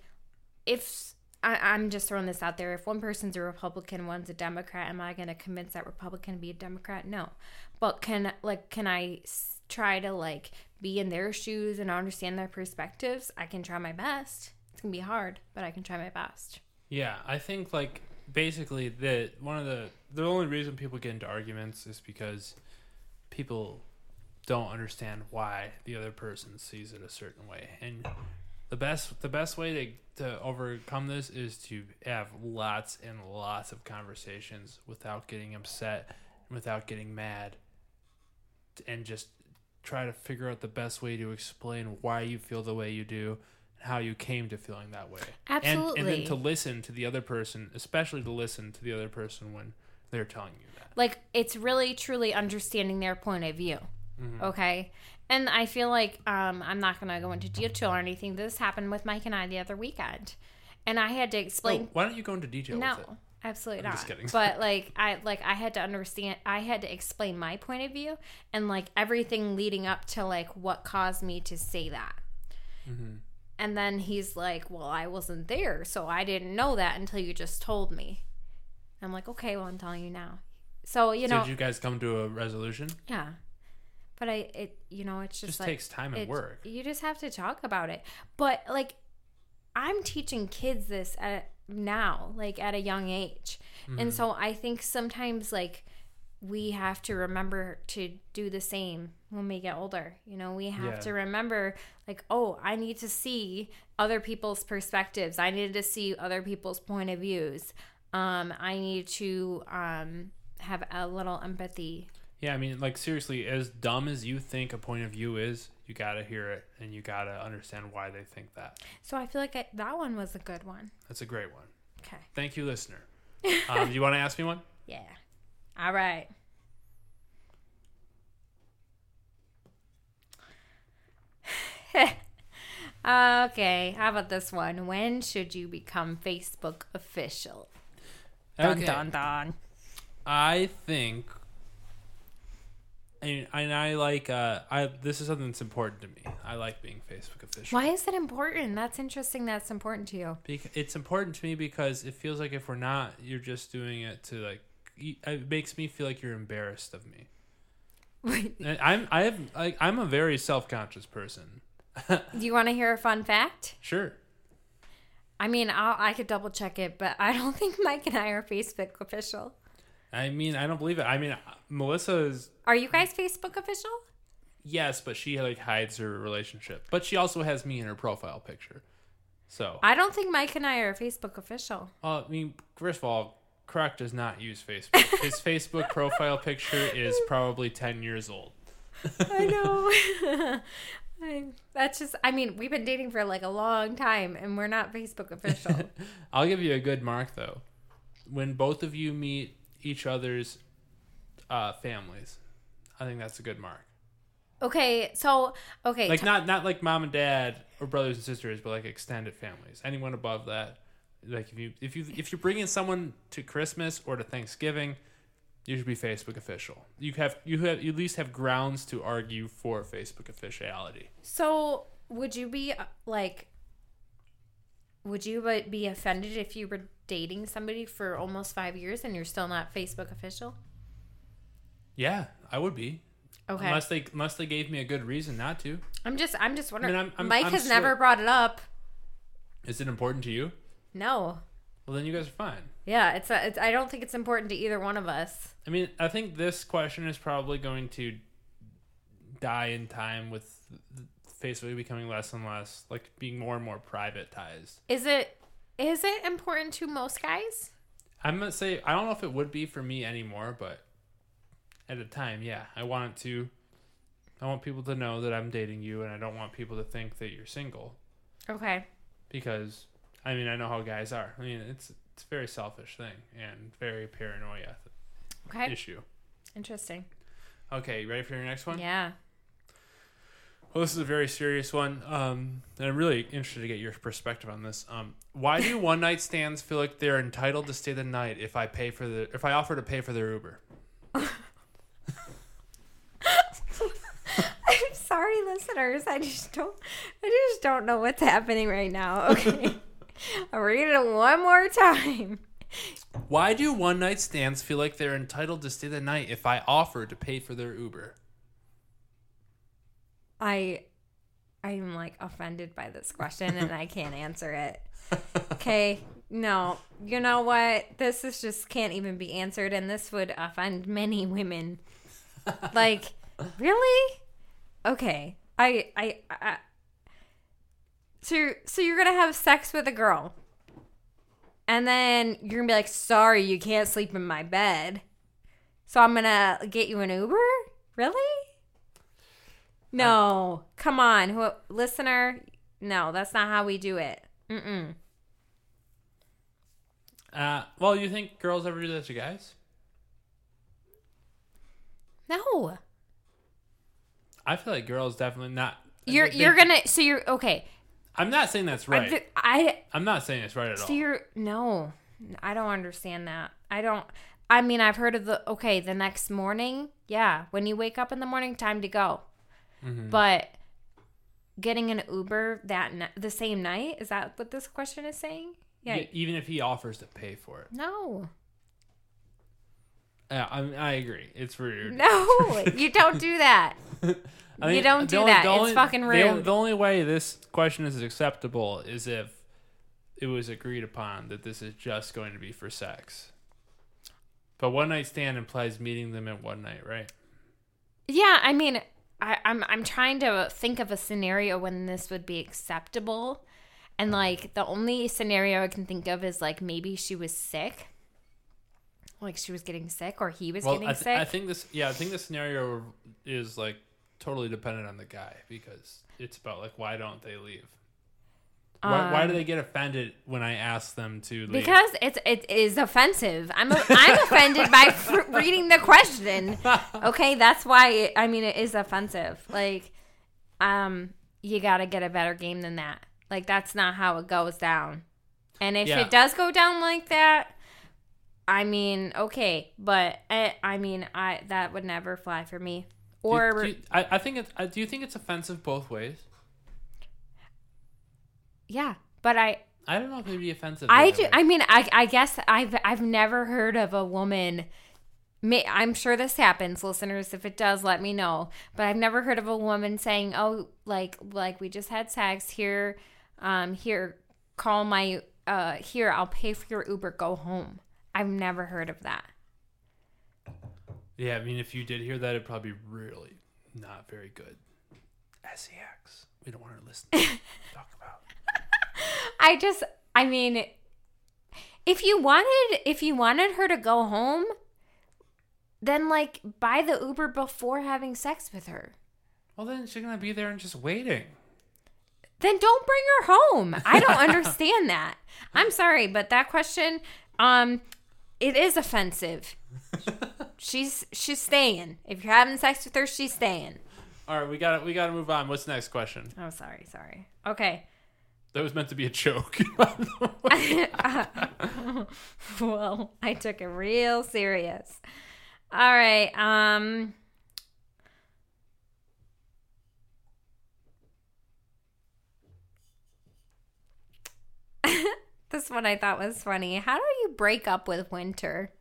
if I, I'm just throwing this out there, if one person's a Republican, one's a Democrat, am I going to convince that Republican to be a Democrat? No. But can like can I try to like be in their shoes and understand their perspectives? I can try my best. It's gonna be hard, but I can try my best. yeah. I think like basically the one of the the only reason people get into arguments is because people don't understand why the other person sees it a certain way and the best the best way to, to overcome this is to have lots and lots of conversations without getting upset and without getting mad and just try to figure out the best way to explain why you feel the way you do and how you came to feeling that way. And, and then to listen to the other person especially to listen to the other person when they're telling you that. Like it's really truly understanding their point of view mm-hmm. okay and i feel like um, i'm not going to go into detail or anything. This happened with mike and i the other weekend. And i had to explain oh, why don't you go into detail no with it? absolutely I'm not. just kidding. but like i like i had to understand i had to explain my point of view and like everything leading up to like what caused me to say that. Mm-hmm. and then he's like well i wasn't there so i didn't know that until you just told me. I'm like okay well i'm telling you now. So you so know did you guys come to a resolution? Yeah. But I it you know, it's just, just like takes time and it- work You just have to talk about it. But like I'm teaching kids this at now, like at a young age. Mm-hmm. And so I think sometimes like we have to remember to do the same when we get older. You know, we have Yeah. to remember like, oh, I need to see other people's perspectives. I need to see other people's point of views. Um, I need to um have a little empathy Yeah, I mean, like seriously, as dumb as you think a point of view is, you gotta hear it and you gotta understand why they think that. So I feel like I, that one was a good one. That's a great one. Okay. Thank you, listener. Um, do you want to ask me one? Yeah. All right. okay. How about this one? When should you become Facebook official? Dun Okay. dun dun. I think, and, and I like. Uh, I this is something that's important to me. I like being Facebook official. Why is it important? That's interesting. That's important to you. Bec- it's important to me because it feels like if we're not, you're just doing it to like. It makes me feel like you're embarrassed of me. I'm I have like I'm a very self conscious person. Do you want to hear a fun fact? Sure. I mean, I'll, I could double check it, but I don't think Mike and I are Facebook official. I mean, I don't believe it. I mean, Melissa is Are you guys Facebook official? yes, but she like hides her relationship. But she also has me in her profile picture. So, I don't think Mike and I are Facebook official. well, I mean, first of all, Crook does not use Facebook. His Facebook profile picture is probably 10 years old. I know. I, that's just. I mean, we've been dating for like a long time, and we're not Facebook official. I'll give you a good mark though. When both of you meet each other's uh, families, I think that's a good mark. okay, so okay, Like t- not not like mom and dad or brothers and sisters, but like extended families. Anyone above that, like if you if you if you're bringing someone to Christmas or to Thanksgiving, you should be Facebook official. You have you have you at least have grounds to argue for Facebook officiality. so would you be uh, like? Would you be offended if you were dating somebody for almost five years and you're still not Facebook official? Yeah, I would be. Okay, Unless they unless they gave me a good reason not to. I'm just I'm just wondering. I'm- I'm- Mike I'm has sure- never brought it up. Is it important to you? No. Well, then you guys are fine. Yeah, it's, a, it's I don't think it's important to either one of us. I mean, I think this question is probably going to die in time with th- Facebook becoming less and less, like being more and more privatized. Is it is it important to most guys? I'm gonna say I don't know if it would be for me anymore, but at the time, yeah, I want it to. I want people to know that I'm dating you, and I don't want people to think that you're single Okay. because I mean I know how guys are. I mean it's it's a very selfish thing and very paranoia Okay. issue. Interesting. Okay, you ready for your next one? Yeah. Well, this is a very serious one, um, and I'm really interested to get your perspective on this. Um, why do one night stands feel like they're entitled to stay the night if I pay for the if I offer to pay for their Uber? I'm sorry, listeners. I just don't. I just don't know what's happening right now. Okay. I'll read it one more time. Why do one night stands feel like they're entitled to stay the night if I offer to pay for their Uber? I, I'm like offended by this question, and I can't answer it. Okay. No. You know what? This is just can't even be answered, and this would offend many women. Like, really? Okay. I. I. I so, so you're gonna have sex with a girl, and then you're gonna be like, "Sorry, you can't sleep in my bed." So I'm gonna get you an Uber? Really? No, come on, who, listener. No, that's not how we do it. Mm-mm. Uh, well, you think girls ever do that to guys? No, I feel like girls definitely not. you're they- you're gonna. So you're okay. I'm not saying that's right. I I'm not saying it's right at So all. you're no, I don't understand that. I don't. I mean, I've heard of the okay. The next morning, yeah, when you wake up in the morning, time to go. Mm-hmm. But getting an Uber that the same night is that what this question is saying? Yeah. Yeah, even if he offers to pay for it. No, Yeah, I, I agree. It's rude. no, you don't do that. I You don't do only- that. the It's only- fucking the rude. The only way this question is acceptable is if it was agreed upon that this is just going to be for sex. But one night stand implies meeting them at one night, right? Yeah, I mean, I, I'm I'm trying to think of a scenario when this would be acceptable, and mm-hmm. like the only scenario I can think of is like maybe she was sick, like she was getting sick or he was Well, getting I, th- sick. I think this. Yeah, I think the scenario is like totally dependent on the guy because it's about like why don't they leave? Why, why do Um, they get offended when I ask them to leave? because it's it is offensive. I'm a, I'm offended by fr- reading the question. Okay, that's why it, I mean it is offensive. Like, um, you got to get a better game than that. Like that's not how it goes down. And if Yeah. it does go down like that, I mean, okay, but I, I mean, I that would never fly for me. Do- Or do you- I, I think it's. I, do you think it's offensive both ways? Yeah, but I I don't know if it'd be offensive. I do. I mean, I I guess I've I've never heard of a woman. May, I'm sure this happens, listeners. If it does, let me know. But I've never heard of a woman saying, "Oh, like like we just had sex here, um, here, call my uh here, I'll pay for your Uber, go home." I've never heard of that. Yeah, I mean, if you did hear that, it'd probably be really not very good. Sex. We don't want to listen. to talk about. I just, I mean, if you wanted if you wanted her to go home, then like buy the Uber before having sex with her. Well, then she's gonna be there and just waiting. Then don't bring her home. I don't understand that. I'm sorry, but that question um it is offensive. she's she's staying. If you're having sex with her, she's staying. All right, we got to we got to move on. What's the next question? Oh, sorry, sorry. Okay. That was meant to be a joke. well, I took it real serious. All right. Um This one I thought was funny. How do you break up with Winter?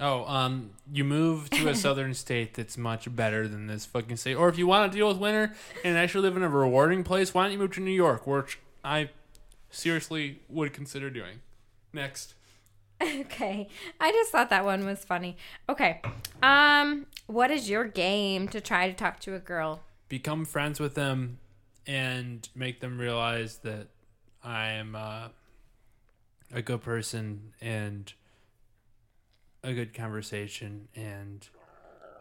oh, um, you move to a southern state that's much better than this fucking state. Or if you want to deal with winter and actually live in a rewarding place, why don't you move to New York, which I seriously would consider doing. Next. Okay. I just thought that one was funny. Okay. Um what is your game to try to talk to a girl? become friends with them and make them realize that I am uh, a good person and a good conversation and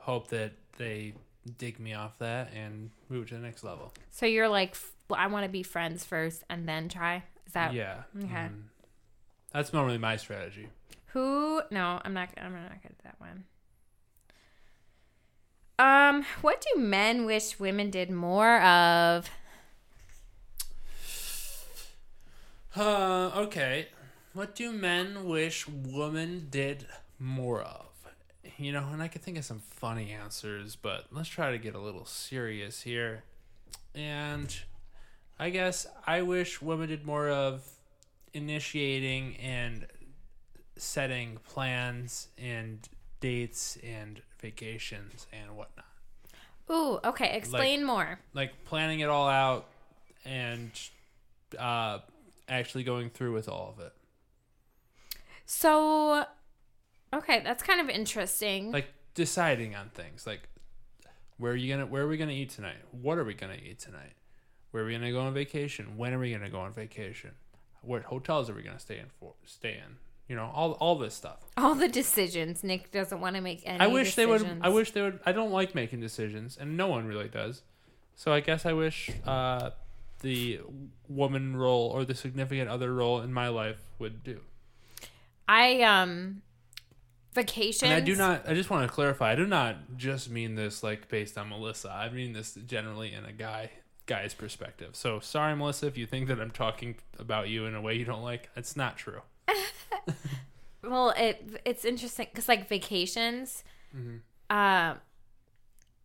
hope that they dig me off that and move to the next level. So you're like f- I want to be friends first and then try. Is that yeah. okay. mhm. That's normally my strategy. Who? No, I'm not. I'm not good at that one. Um, what do men wish women did more of? Uh, okay. What do men wish women did more of? You know, and I could think of some funny answers, but let's try to get a little serious here. And I guess I wish women did more of initiating and setting plans and dates and vacations and whatnot. Ooh, okay. Explain more. Like planning it all out and uh, actually going through with all of it. So, okay, that's kind of interesting. like deciding on things like where are you gonna where are we gonna eat tonight what are we gonna eat tonight where are we gonna go on vacation when are we gonna go on vacation what hotels are we gonna stay in for stay in you know all all this stuff All the decisions. Nick doesn't want to make any. i wish they would i wish they would i don't like making decisions and no one really does so i guess i wish uh the woman role or the significant other role in my life would do I um, vacation. I do not. I just want to clarify. I do not just mean this like based on Melissa. I mean this generally in a guy guy's perspective. So sorry, Melissa, if you think that I'm talking about you in a way you don't like. It's not true. Well, it it's interesting because like vacations, Mm-hmm. uh,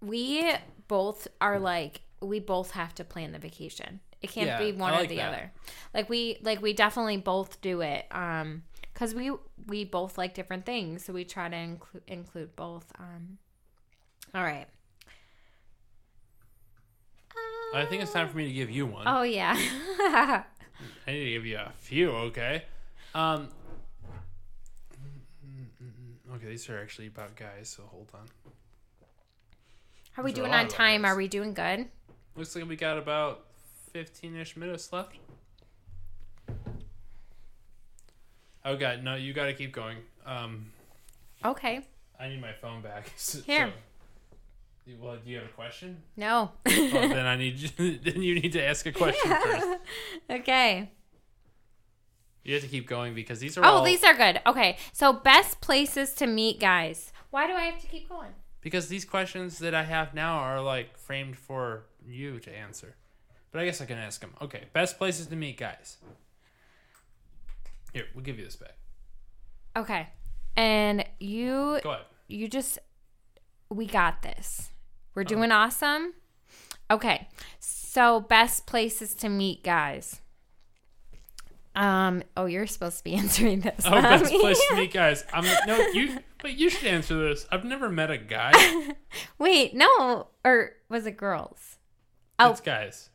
we both are like we both have to plan the vacation. It can't Yeah, be one I or the that. other. Like we like we definitely both do it. Um, because we we both like different things, so we try to include include both. Um, all right. I think it's time for me to give you one. Oh yeah. I need to give you a few. Okay. Um. Okay, these are actually about guys. So hold on. Are we These doing lot on time? Are we doing good? Looks like we got about fifteen-ish minutes left. Oh god, no! You got to keep going. Um, Okay. I need my phone back. Here. so- well, do you have a question? No. well, oh, then I need you, then you need to ask a question first. okay. You have to keep going because these are Oh, all these are good. Okay. So best places to meet guys. Why do I have to keep going? because these questions that I have now are like framed for you to answer. But I guess I can ask them. Okay, best places to meet guys. Here, we'll give you this back. Okay. And you Go ahead. you just we got this. We're doing awesome. Okay. So best places to meet guys. Um oh you're supposed to be answering this. Oh, best place to meet guys. I'm no you, but you should answer this. I've never met a guy. Wait, no. Or was it girls? Oh. It's guys.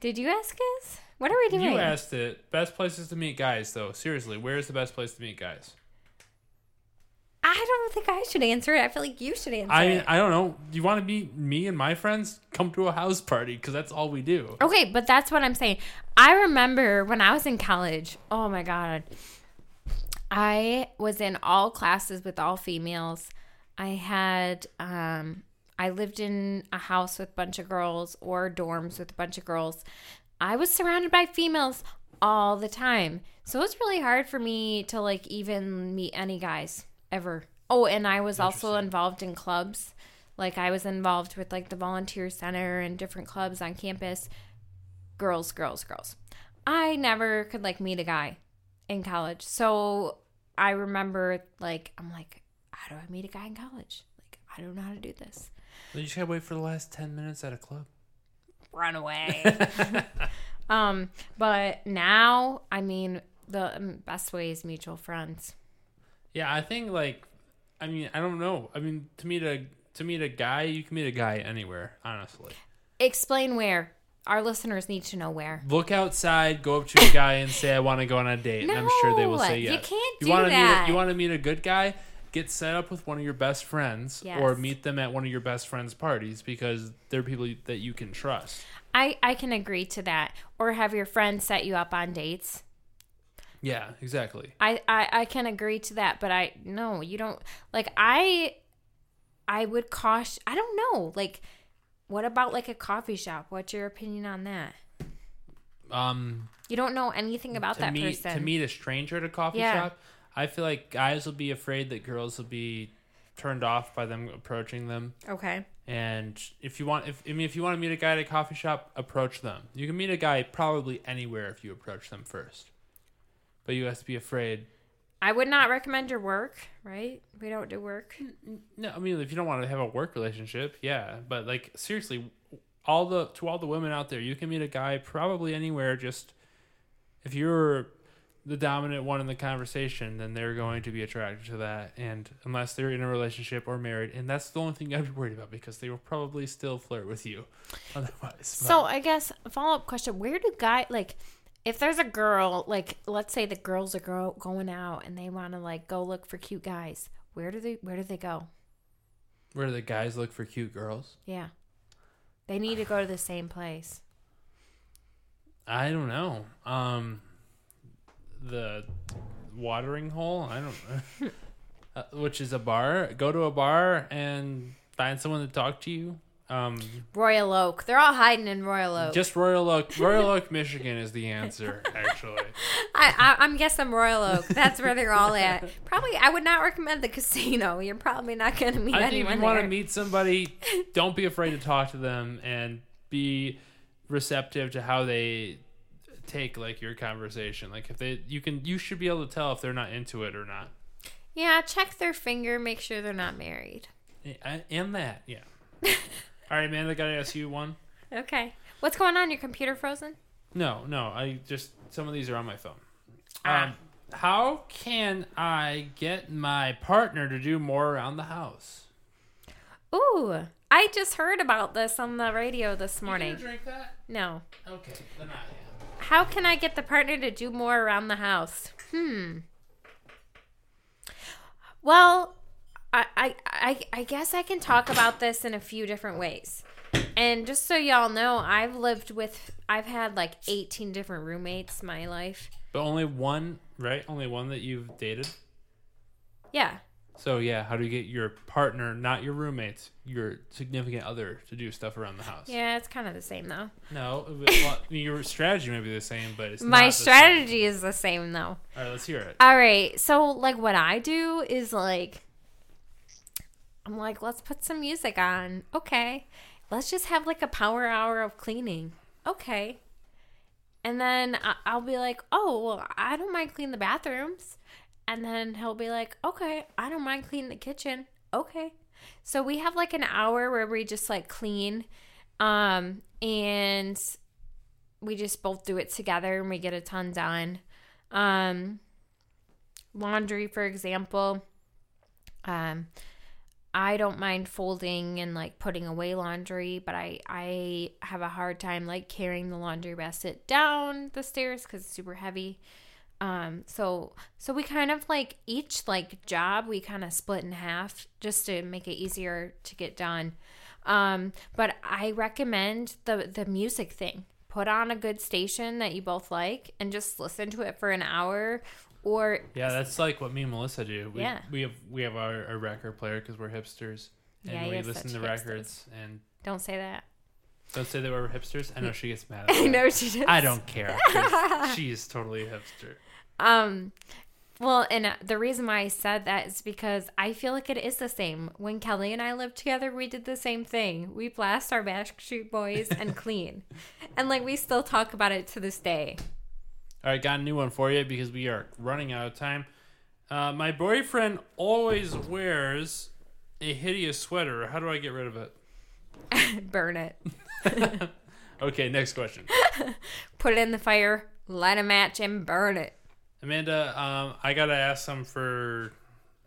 Did you ask us? What are we doing? You asked it. Best places to meet guys, though. Seriously, where is the best place to meet guys? I don't think I should answer it. I feel like you should answer I it. I don't know. You want to be me and my friends? Come to a house party because that's all we do. Okay, but that's what I'm saying. I remember when I was in college. Oh my god. I was in all classes with all females. I had um I lived in a house with a bunch of girls or dorms with a bunch of girls. I was surrounded by females all the time. So it was really hard for me to like even meet any guys ever. Oh, and I was also involved in clubs. Like I was involved with like the volunteer center and different clubs on campus. Girls, girls, girls. I never could like meet a guy in college. So I remember like I'm like, how do I meet a guy in college? Like I don't know how to do this. You just gotta wait for the last ten minutes at a club. Run away. um, but now, I mean, the um, best way is mutual friends. Yeah, I think like, I mean, I don't know. I mean, to meet a to meet a guy, you can meet a guy anywhere. Honestly, Explain where. Our listeners need to know where. look outside, go up to a guy, and say, "I want to go on a date," and I'm sure they will No, say you yes. can't you do wanna Meet that. a, you want to meet a good guy? Get set up with one of your best friends, or meet them at one of your best friends' parties because they're people that you can trust. I, I can agree to that. Or have your friends set you up on dates. Yeah, exactly. I, I, I can agree to that, but I no, you don't like I I would caution I don't know. Like what about like a coffee shop? What's your opinion on that? Um, You don't know anything about that meet person. to meet a stranger at a coffee Yeah. shop, I feel like guys will be afraid that girls will be turned off by them approaching them. okay. And if you want, if I mean, if you want to meet a guy at a coffee shop, approach them. You can meet a guy probably anywhere if you approach them first, but you have to be afraid. I would not recommend your work, right? We don't do work. No, I mean, if you don't want to have a work relationship, yeah, but like seriously, all the to all the women out there, you can meet a guy probably anywhere. Just if you're the dominant one in the conversation, then they're going to be attracted to that. And unless they're in a relationship or married, and that's the only thing you have to be worried about because they will probably still flirt with you. Otherwise, So I guess follow up question: Where do guy like? If there's a girl, like let's say the girls are go- going out and they want to like go look for cute guys, where do they where do they go? where do the guys look for cute girls? Yeah, they need to go to the same place. I don't know. Um, the watering hole. I don't know. uh, which is a bar. Go to a bar and find someone to talk to you. Um, Royal Oak, they're all hiding in Royal Oak. just Royal Oak. Royal Oak, Michigan is the answer. Actually, I, I, I'm guessing Royal Oak. That's where they're all at. Probably, I would not recommend the casino. You're probably not going to meet I think if anyone you want to meet somebody, don't be afraid to talk to them and be receptive to how they take like your conversation. Like if they, you can, you should be able to tell if they're not into it or not. yeah, check their finger. Make sure they're not married. And that, yeah. All right, man. I gotta ask you one. Okay. What's going on? Your computer frozen? No, no. I just some of these are on my phone. Ah. Um, how can I get my partner to do more around the house? Ooh, I just heard about this on the radio this morning. drink that? No. Okay, then I am. How can I get the partner to do more around the house? Hmm. Well, I, I, I, I guess I can talk about this in a few different ways. And just so y'all know, I've lived with, I've had like 18 different roommates my life. But only one, right? Only one that you've dated. Yeah. So yeah, how do you get your partner, not your roommates, your significant other, to do stuff around the house? Yeah, it's kind of the same though. No, well, your strategy may be the same, but it's My not the same. strategy is the same though. All right, let's hear it. All right. So like what I do is like I'm like, let's put some music on. Okay. Let's just have like a power hour of cleaning. Okay. And then I'll be like, oh, well, I don't mind cleaning the bathrooms. And then he'll be like, okay, I don't mind cleaning the kitchen. Okay. So we have like an hour where we just like clean. Um, and we just both do it together and we get a ton done. Um, laundry, for example. Um, I don't mind folding and like putting away laundry, but I I have a hard time like carrying the laundry basket down the stairs because it's super heavy. Um, so so we kind of like each like job we kind of split in half just to make it easier to get done. Um, but I recommend the the music thing. Put on a good station that you both like and just listen to it for an hour or Yeah, that's like what me and Melissa do. We, Yeah. we have we have our, our record player because we're hipsters, and Yeah, we listen to hipsters. records. And don't say that. don't say that we're hipsters. I know she gets mad. At I know she does. I don't care. she is totally a hipster. Um, well, and uh, the reason why I said that is because I feel like it is the same. When Kelly and I lived together, we did the same thing. We blast our Backstreet Boys and clean, and like we still talk about it to this day. All right, got a new one for you because we are running out of time. Uh, my boyfriend always wears a hideous sweater. How do I get rid of it? Burn it, Okay, next question. put it in the fire, light a match, and burn it. Amanda, um, I gotta ask some for,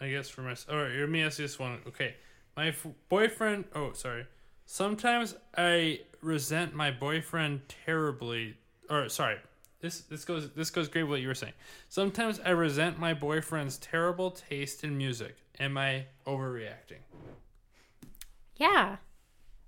I guess for my. All right, let me ask you this one. Okay, my f- boyfriend. Oh, sorry. Sometimes I resent my boyfriend terribly. Or sorry, this this goes this goes great with what you were saying. Sometimes I resent my boyfriend's terrible taste in music. Am I overreacting? Yeah,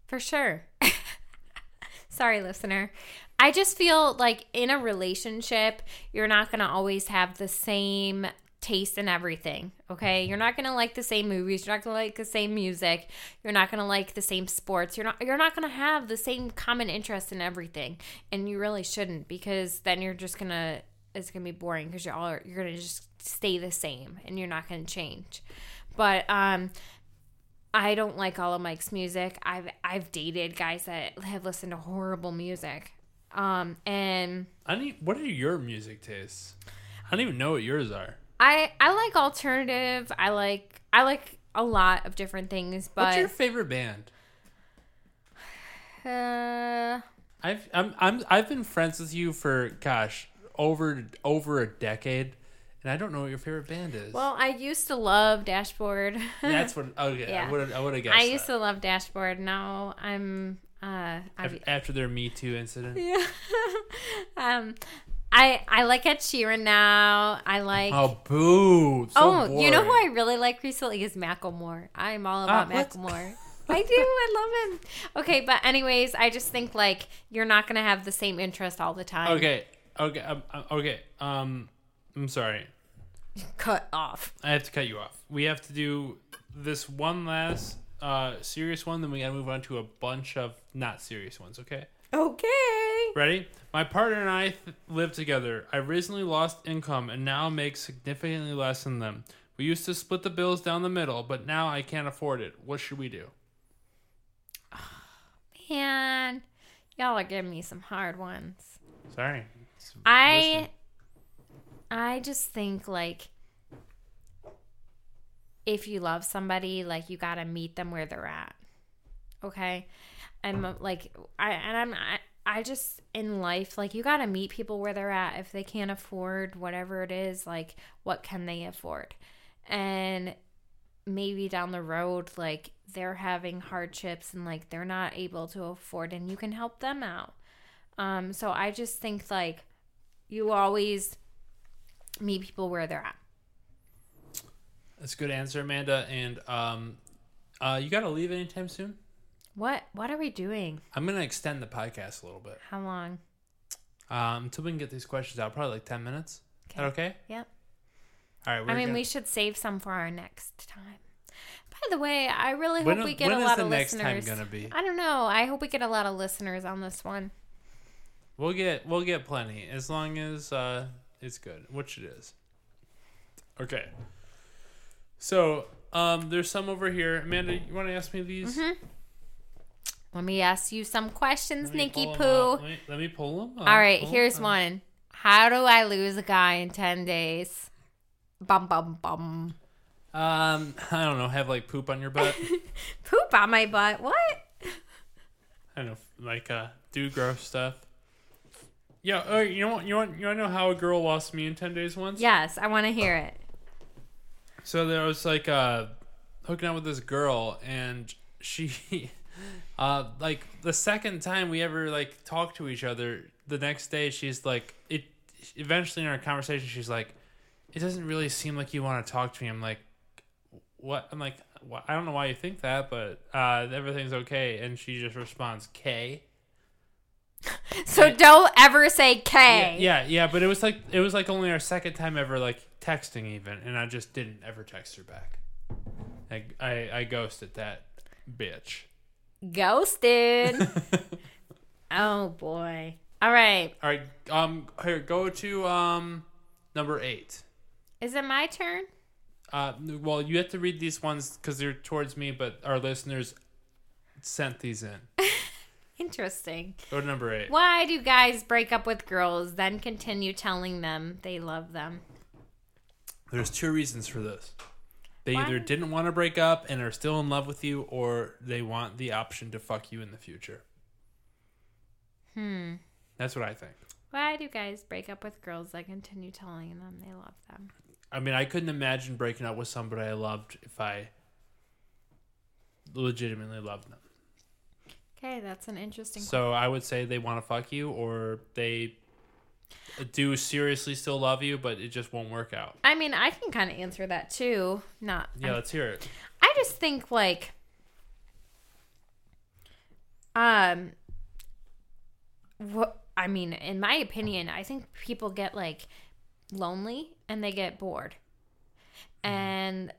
for sure. Sorry, listener. I just feel like in a relationship, you're not going to always have the same taste in everything, okay? You're not going to like the same movies, you're not going to like the same music, you're not going to like the same sports. You're not you're not going to have the same common interest in everything. And you really shouldn't because then you're just going to it's going to be boring because you're all you're going to just stay the same and you're not going to change. But um I don't like all of Mike's music. I've I've dated guys that have listened to horrible music. Um and I need. What are your music tastes? I don't even know what yours are. I I like alternative. I like I like a lot of different things, But What's your favorite band? uh I've I'm I'm I've been friends with you for gosh over over a decade, and I don't know what your favorite band is. well, I used to love Dashboard. that's what. Okay, Yeah. I would I would have guessed. I used that. to love Dashboard. Now I'm uh I Af- after their Me Too incident. yeah. um I I like Ed Sheeran now. I like Oh boo! So oh, you know who. I really like recently is Macklemore. I'm all about Ah, what? Macklemore. I do. I love him. Okay, but anyways, I just think like you're not gonna have the same interest all the time. Okay, okay, um, um, okay. Um, I'm sorry. Cut off. I have to cut you off. We have to do this one last uh serious one, then we gotta move on to a bunch of not serious ones. Okay. Okay. Ready? My partner and I th- live together. I recently lost income and now make significantly less than them. We used to split the bills down the middle, but now I can't afford it. What should we do? Man, y'all are giving me some hard ones. Sorry. I I just think like if you love somebody, like you got to meet them where they're at. Okay? I'm like I and I'm I, I just in life like you got to meet people where they're at if they can't afford whatever it is, like what can they afford? And maybe down the road like they're having hardships and like they're not able to afford and you can help them out. Um so I just think like you always meet people where they're at. That's a good answer, Amanda. And um, uh, you got to leave anytime soon. What what are we doing? I'm gonna extend the podcast a little bit How long? um, until we can get these questions out. Probably like ten minutes. Is that okay? Yep. All right. I mean, gonna- we should save some for our next time. By the way, I really When- hope we get when a is lot the of next time listeners. gonna be? I don't know. I hope we get a lot of listeners on this one. We'll get we'll get plenty as long as uh, it's good, which it is. Okay. So um, there's some over here. Amanda, you want to ask me these? Mm-hmm. Let me ask you some questions, Nikki pull up. Let me, let me pull them. Up. All right, Hold here's on. one. How do I lose a guy in 10 days? Bum, bum, bum. Um, I don't know. Have like poop on your butt. Poop on my butt. What? I don't know, like uh, do gross stuff. Yeah. Oh, you know what? You want you want to know how a girl lost me in ten days once? Yes, I want to hear it. So there was like uh hooking up with this girl and she uh like the second time we ever like talked to each other, the next day she's like it eventually in our conversation she's like it doesn't really seem like you want to talk to me. I'm like what? I'm like "Wh- I don't know why you think that, but uh everything's okay and she just responds K. So don't ever say K. Yeah, yeah, yeah, but it was like it was like only our second time ever like texting even, and I just didn't ever text her back. I I, I ghosted that bitch. Ghosted. oh boy. All right. All right, um, here go to um number eight. Is it my turn? Uh, well, you have to read these ones because they're towards me, but our listeners sent these in. Interesting. Go to number eight. Why do guys break up with girls, then continue telling them they love them? There's two reasons for this. They Why? either didn't want to break up and are still in love with you, or they want the option to fuck you in the future. Hmm. That's what I think. Why do guys break up with girls, then continue telling them they love them? I mean, I couldn't imagine breaking up with somebody I loved if I legitimately loved them. Okay, that's an interesting. So I would say they want to fuck you, or they do seriously still love you, but it just won't work out. I mean, I can kind of answer that too. Not. Yeah, let's hear it. I just think like um what I mean, in my opinion, I think people get like lonely and they get bored. And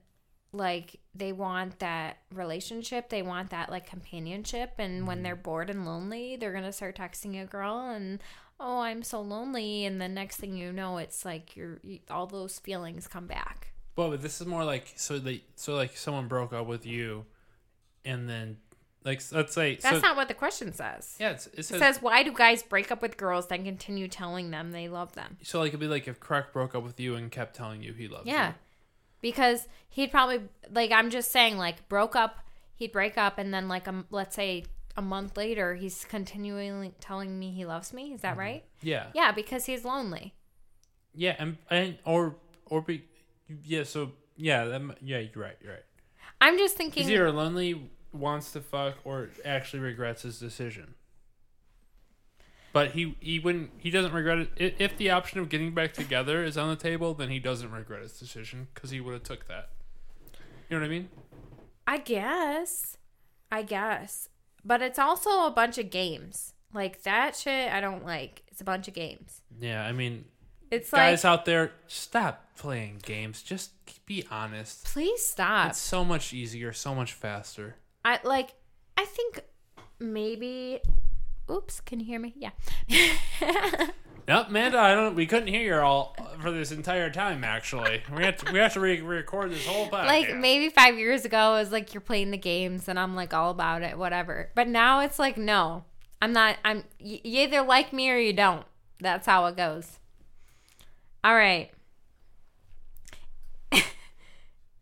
like they want that relationship, they want that like companionship and when they're bored and lonely, they're going to start texting a girl and oh, I'm so lonely and the next thing you know, it's like you're you, all those feelings come back. Well, but this is more like so they so like someone broke up with you, and then like let's say That's so, not what the question says. yeah it's, it It says, says, why do guys break up with girls then continue telling them they love them? so like it'd be like if Crook broke up with you and kept telling you he loves Yeah. you. Yeah, because he'd probably, like, I'm just saying, like, broke up, he'd break up, and then, like, um, let's say a month later, he's continually telling me he loves me. Is that mm-hmm. right? Yeah, Yeah, because he's lonely. yeah, and and or or be yeah. So yeah, that, yeah, you're right. You're right. I'm just thinking, He's either lonely, wants to fuck, or actually regrets his decision. But he he wouldn't he doesn't regret it if, if the option of getting back together is on the table. Then he doesn't regret his decision because he would have took that. You know what I mean? I guess. I guess. But it's also a bunch of games. Like, that shit I don't like. It's a bunch of games. Yeah, I mean, It's guys like, out there, stop playing games. Just be honest. please stop. It's so much easier, so much faster. I like I think maybe oops, can you hear me? Yeah. Nope, Amanda, I don't. We couldn't hear you all for this entire time. Actually, we have to we have to re- record this whole podcast. like maybe 5 years ago it was like you're playing the games and I'm like all about it, whatever. But now it's like no. I'm not I'm you either like me or you don't. That's how it goes. All right. oh,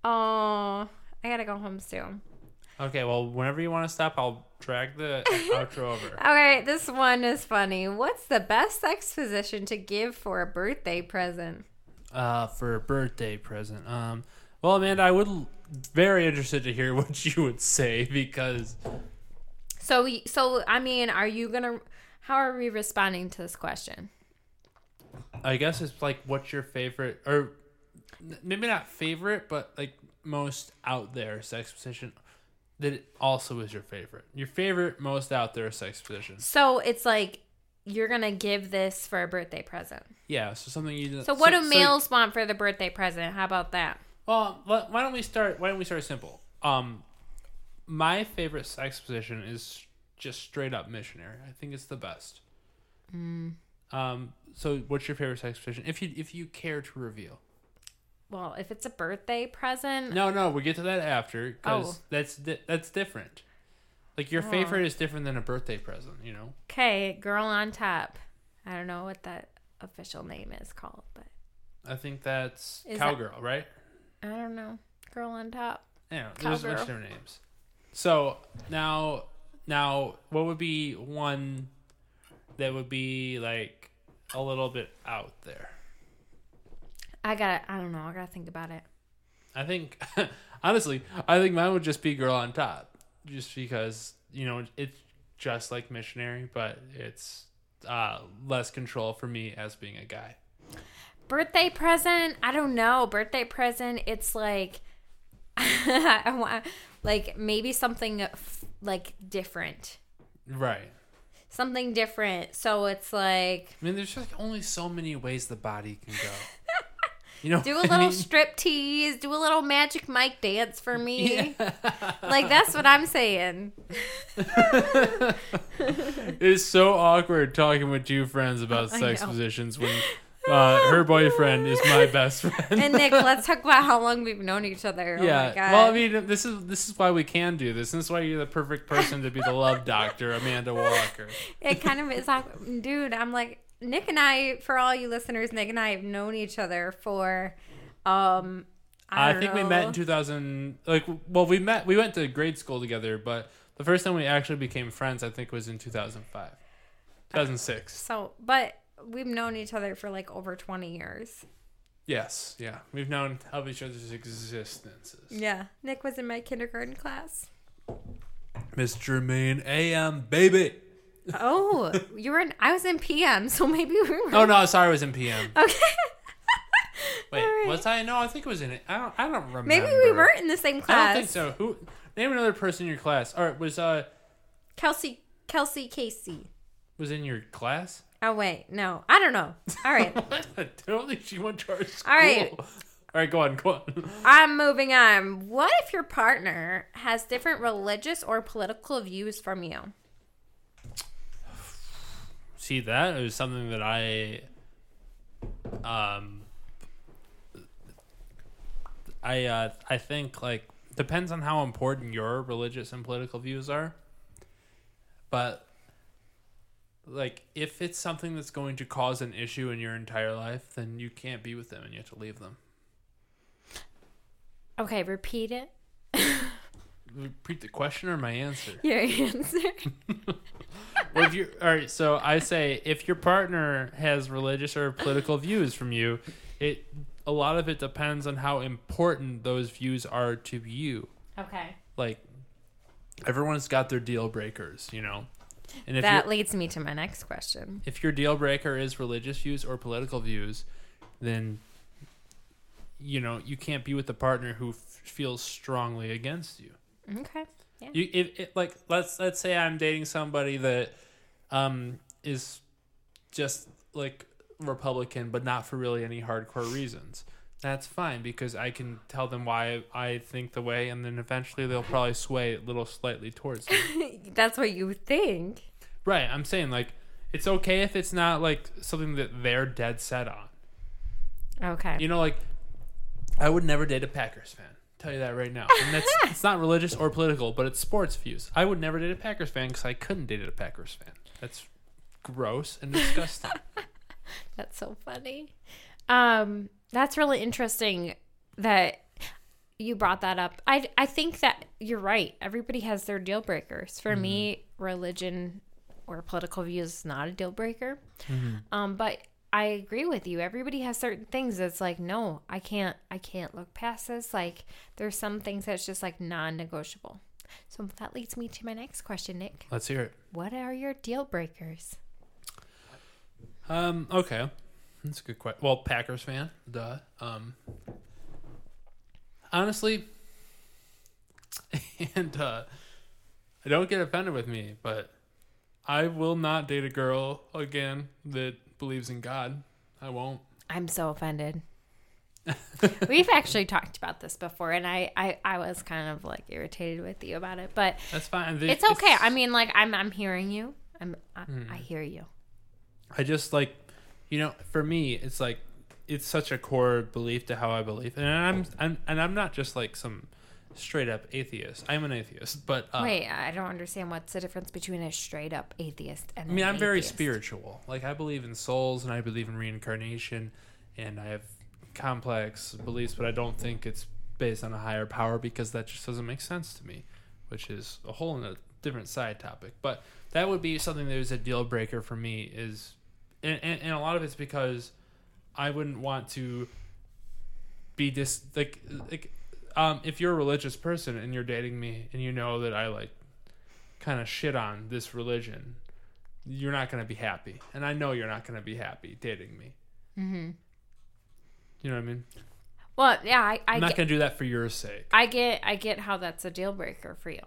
I got to go home soon. Okay, well, whenever you want to stop, I'll drag the outro over. Okay, this one is funny. What's the best sex position to give for a birthday present? Uh, for a birthday present. Um, well, Amanda, I would l- very interested to hear what you would say because So, y- so I mean, are you gonna? How are we responding to this question? I guess it's like what's your favorite or maybe not favorite, but like most out there sex position that it also is your favorite. Your favorite, most out there sex position. So it's like you're gonna give this for a birthday present. Yeah, so something you. So what do males want for the birthday present? How about that? Well, why don't we start? Why don't we start simple? Um, my favorite sex position is just straight up missionary. I think it's the best. Um, so what's your favorite sex position? If you if you care to reveal. Well, if it's a birthday present, No, no, we get to that after because Oh. that's di- that's different. Like your Oh. favorite is different than a birthday present, you know. okay, girl on top. I don't know what that official name is called, but I think that's Is that- cowgirl, right? I don't know. Girl on top. Yeah, there's a bunch of names. So now, now, what would be one that would be like a little bit out there? I got. I don't know. I gotta think about it. I think, honestly, I think mine would just be girl on top, just because you know it's just like missionary, but it's uh, less control for me as being a guy. birthday present i don't know birthday present it's like i want like maybe something f- like different Right. something different so it's like I mean, there's just only so many ways the body can go. You know, Do a what I little mean? strip tease, do a little magic Mike dance for me. Like that's what I'm saying. It's so awkward talking with two friends about sex positions when uh, her boyfriend is my best friend. And Nick, let's talk about how long we've known each other. Oh yeah. my god. Well, I mean, this is this is why we can do this. This is why you're the perfect person to be the love doctor, Amanda Walker. it kind of is awkward. Dude, I'm like Nick and I for all you listeners, Nick and I have known each other for um I, I, don't think we met in 2000. Like, well, we met. We went to grade school together, but the first time we actually became friends, I think, was in 2005, 2006. So, but we've known each other for like over 20 years. Yes, yeah, we've known of each other's existences. Yeah. Nick was in my kindergarten class. Miss Jermaine A.M. baby. Oh, you were in, I was in PM, so maybe we were. Oh no, sorry, I was in PM. Okay. Wait, right. was I? No, I think it was in it. I don't. I don't remember. Maybe we weren't in the same class. I don't think so. Who? Name another person in your class. All right, was uh Kelsey, Kelsey Casey. was in your class? Oh, wait. No, I don't know. All right. I don't think she went to our school. All right. All right, go on, go on. I'm moving on. What if your partner has different religious or political views from you? See, that. It was something that I, um, I uh, I think like depends on how important your religious and political views are, but like if it's something that's going to cause an issue in your entire life, then you can't be with them and you have to leave them. Okay, repeat it. Repeat the question or my answer. Your answer. Well, if you all right, so I say if your partner has religious or political views from you, it a lot of it depends on how important those views are to you. Okay. Like everyone's got their deal breakers, you know. And if that leads me to my next question. if your deal breaker is religious views or political views, then you know you can't be with a partner who f- feels strongly against you. Okay. You if it, like let's let's say I'm dating somebody that um is just like Republican but not for really any hardcore reasons. That's fine because I can tell them why I think the way and then eventually they'll probably sway a little slightly towards me. That's what you think. right, I'm saying like it's okay if it's not like something that they're dead set on. Okay. You know like I would never date a Packers fan. Tell you that right now. And that's it's not religious or political, but it's sports views. I would never date a Packers fan because I couldn't date a Packers fan. That's gross and disgusting. That's so funny. Um, that's really interesting that you brought that up. I I think that you're right. Everybody has their deal breakers. For me, religion or political views is not a deal breaker. Um, but I agree with you. Everybody has certain things that's like, no, I can't I can't look past this. Like there's some things that's just like non-negotiable. So that leads me to my next question, Nick. Let's hear it. What are your deal breakers? Um, okay. That's a good question. Well, Packers fan, duh. Um, honestly, and uh, I don't get offended with me, but I will not date a girl again that believes in God. I won't. I'm so offended. We've actually talked about this before, and I, I, I was kind of like irritated with you about it, but That's fine. it's okay. I mean, like I'm, I'm hearing you. I'm, I, hmm. I hear you. I just like, you know, for me, it's like it's such a core belief to how I believe, and I'm, I'm and I'm not just like some straight up atheist. I'm an atheist, but uh, Wait, I don't understand what's the difference between a straight up atheist and. I mean, an I'm very spiritual. Like I believe in souls and I believe in reincarnation, and I have complex beliefs, but I don't think it's based on a higher power because that just doesn't make sense to me, which is a whole a different side topic. But that would be something that is a deal breaker for me. Is and, and, and a lot of it's because I wouldn't want to be dis like like um if you're a religious person and you're dating me and you know that I like kind of shit on this religion, you're not going to be happy. And I know you're not going to be happy dating me. Mm-hmm. You know what I mean? Well, yeah, I, I I'm not get, going to do that for your sake. I get, I get how that's a deal breaker for you.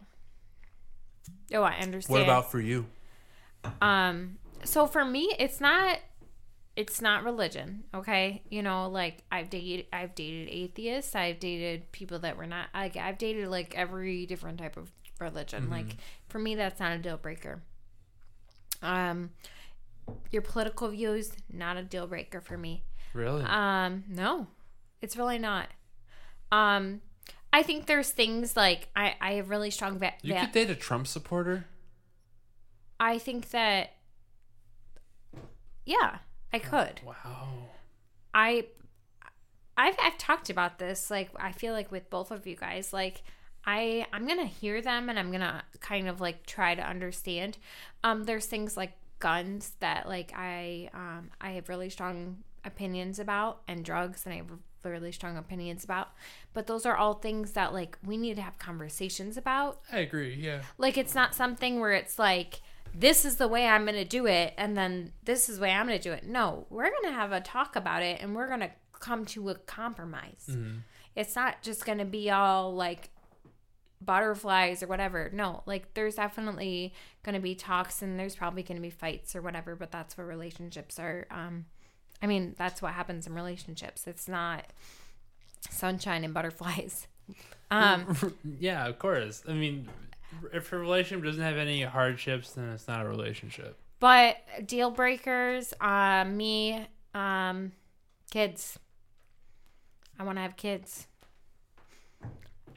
Oh, I understand. What about for you? Um, so for me, it's not it's not religion, okay? You know, like I've dated I've dated atheists, I've dated people that were not like I've dated like every different type of religion. Like for me that's not a deal breaker. Um your political views not a deal breaker for me. Really? Um, no, it's really not. Um, I think there's things like I, I have really strong va- you could date a Trump supporter? I think that yeah, I could. Wow. I I've I've talked about this like I feel like with both of you guys like I I'm going to hear them and I'm going to kind of like try to understand. Um there's things like guns that like I um I have really strong opinions about and drugs and I have really strong opinions about. But those are all things that like we need to have conversations about I agree. Yeah. like it's not something where it's like this is the way I'm going to do it and then this is the way I'm going to do it. No, we're going to have a talk about it and we're going to come to a compromise. It's not just going to be all like butterflies or whatever. No, like there's definitely going to be talks and there's probably going to be fights or whatever, but that's what relationships are um I mean, that's what happens in relationships. It's not sunshine and butterflies. Um yeah, of course. I mean, if a relationship doesn't have any hardships, then it's not a relationship. But deal breakers, uh, me, um, kids. I want to have kids.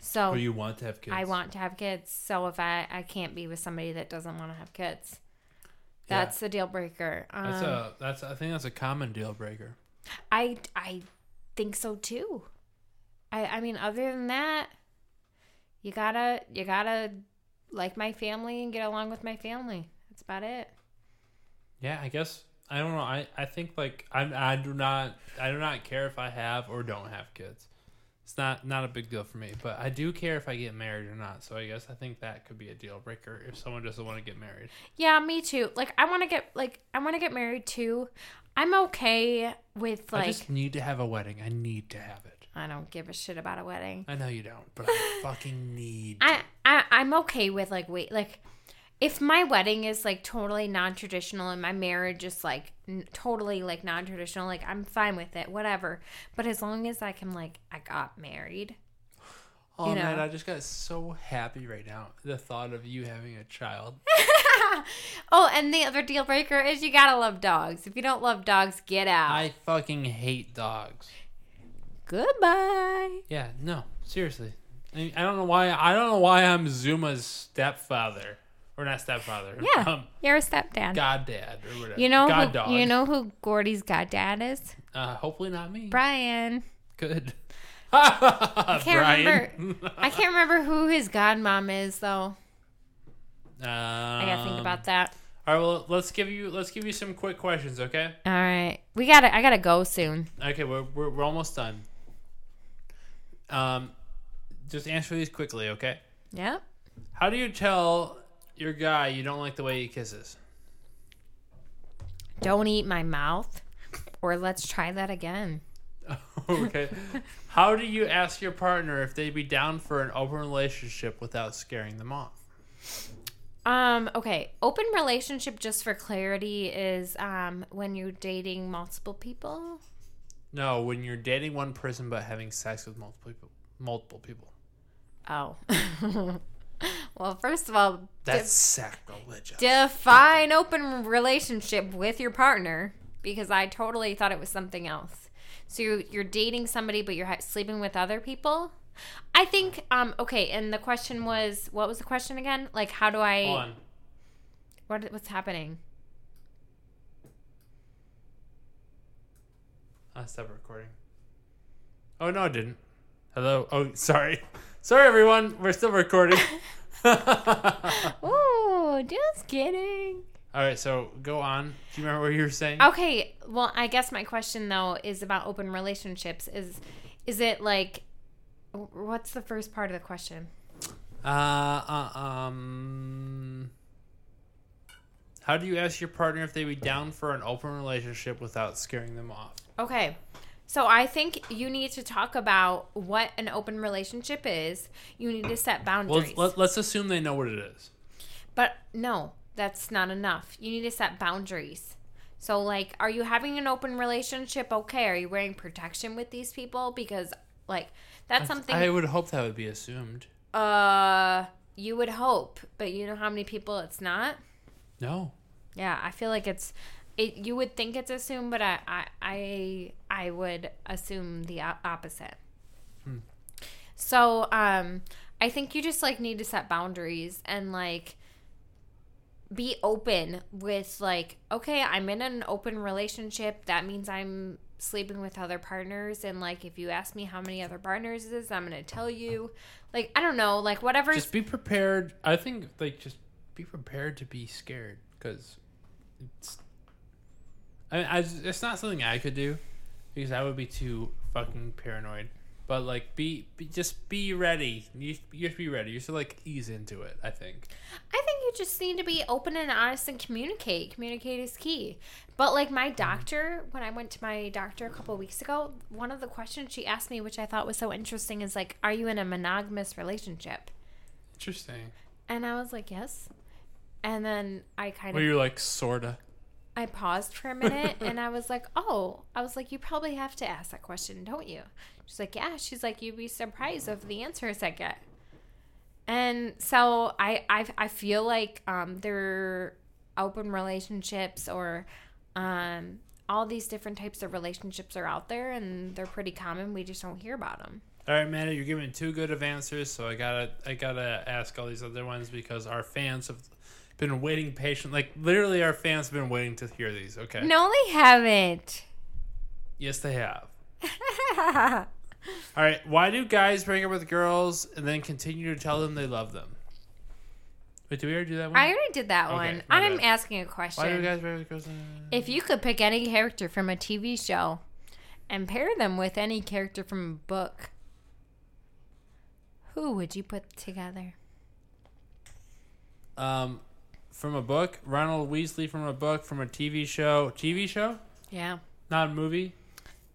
So Or you want to have kids? I want to have kids. So if I I can't be with somebody that doesn't want to have kids, Yeah. that's the deal breaker. Um, That's a that's I think that's a common deal breaker. I I think so too. I I mean, other than that, you gotta you gotta like my family and get along with my family. That's about it. Yeah, I guess I don't know. I, I think like I I do not I do not care if I have or don't have kids. It's not not a big deal for me, but I do care if I get married or not. So I guess I think that could be a deal breaker if someone doesn't want to get married. Yeah, me too. Like I want to get like I want to get married too. I'm okay with like I just need to have a wedding. I need to have it. I don't give a shit about a wedding. I know you don't, but I fucking need. I, I I'm okay with like wait like if my wedding is like totally non-traditional and my marriage is like n- totally like non-traditional like I'm fine with it whatever but as long as I can like I got married oh you man. I just got so happy right now. The thought of you having a child. oh and the other deal breaker is you gotta love dogs if you don't love dogs get out I fucking hate dogs. Goodbye Yeah, no, seriously. I, mean, I don't know why. I don't know why I'm Zuma's stepfather, or not stepfather. yeah um, you're a stepdad goddad or whatever. you know god who, dog. you know who Gordy's goddad is Uh, hopefully not me. Brian Good. I can't Brian. remember I can't remember who his godmom is though Um, I gotta think about that All right, well, let's give you let's give you some quick questions, okay? All right, we gotta. I gotta go soon. Okay, we're we're, we're almost done. Um, just answer these quickly, okay? Yeah. How do you tell your guy you don't like the way he kisses? Don't eat my mouth, or let's try that again. okay. How do you ask your partner if they'd be down for an open relationship without scaring them off? Um. Okay. Open relationship, just for clarity, is um when you're dating multiple people. No, when you're dating one person but having sex with multiple people. Multiple people. Oh. well, first of all, That's sacrilegious. define open relationship with your partner because I totally thought it was something else. So you're, you're dating somebody, but you're sleeping with other people. I think. Um. Okay. And the question was, what was the question again? Like, how do I? Hold on. What what's happening? I stopped recording. Oh no, I didn't. Hello. Oh, sorry. Sorry, everyone. We're still recording. Oh, just kidding. All right, so go on. Do you remember what you were saying? Okay, well, I guess my question though is about open relationships. Is is it like what's the first part of the question? Uh, uh, um. How do you ask your partner if they'd be down for an open relationship without scaring them off? Okay. So I think you need to talk about what an open relationship is. You need to set boundaries. let, let's assume they know what it is. But no, that's not enough. You need to set boundaries. So, like, are you having an open relationship? Okay. Are you wearing protection with these people? Because, like, that's something. I would hope that would be assumed. uh, you would hope, but you know how many people it's not. No. Yeah, I feel like it's. It, you would think it's assumed, but I I I, I would assume the opposite. So um, I think you just like need to set boundaries and like be open with like okay i'm in an open relationship that means i'm sleeping with other partners and like if you ask me how many other partners is i'm gonna tell you like i don't know like whatever Just be prepared. I think like just be prepared to be scared because it's. I, I it's not something I could do because I would be too fucking paranoid. But like, be, be just be ready. You you have to be ready. You should like ease into it. I think. I think you just need to be open and honest and communicate. Communicate is key. But like my mm-hmm. doctor, when I went to my doctor a couple weeks ago, one of the questions she asked me, which I thought was so interesting, is like, "Are you in a monogamous relationship?" Interesting. And I was like, "Yes." And then I kind of Well, you're like sorta. I paused for a minute and I was like, "Oh," I was like, "You probably have to ask that question, don't you?" She's like, "Yeah." She's like, "You'd be surprised of the answers I get." And so I I, I feel like um, there are open relationships or um, all these different types of relationships are out there and they're pretty common. We just don't hear about them. All right, Amanda, you're giving two good of answers, so I gotta I gotta ask all these other ones because our fans have been waiting patient. Like literally, our fans have been waiting to hear these. Okay. No, they haven't. Yes, they have. All right. Why do guys break up with girls and then continue to tell them they love them? Wait, did we already do that one? I already did that Okay, one. I'm bad. asking a question. Why do guys break up with girls? If you could pick any character from a TV show and pair them with any character from a book, who would you put together? Um, from a book, Ronald Weasley from a book, from a TV show. TV show, Yeah. not a movie.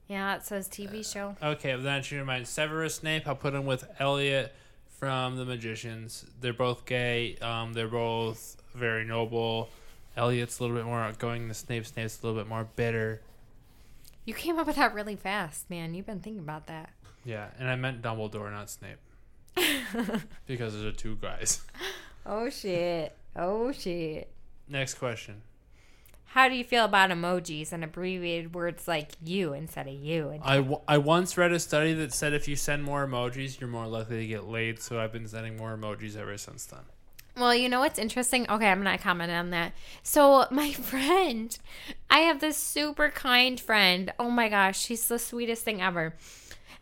Yeah, it says TV show. Okay, well, then change mind. Severus Snape. I'll put him with Eliot from The Magicians. They're both gay. Um, they're both very noble. Eliot's a little bit more outgoing than Snape. Snape's a little bit more bitter. You came up with that really fast, man. You've been thinking about that. Yeah, and I meant Dumbledore, not Snape, because those are two guys. Oh shit. Oh shit. Next question. How do you feel about emojis and abbreviated words like you instead of you? And I, w- I once read a study that said if you send more emojis, you're more likely to get laid. So I've been sending more emojis ever since then. Well, you know what's interesting? Okay, I'm not commenting on that. So, my friend, I have this super kind friend. Oh my gosh, she's the sweetest thing ever.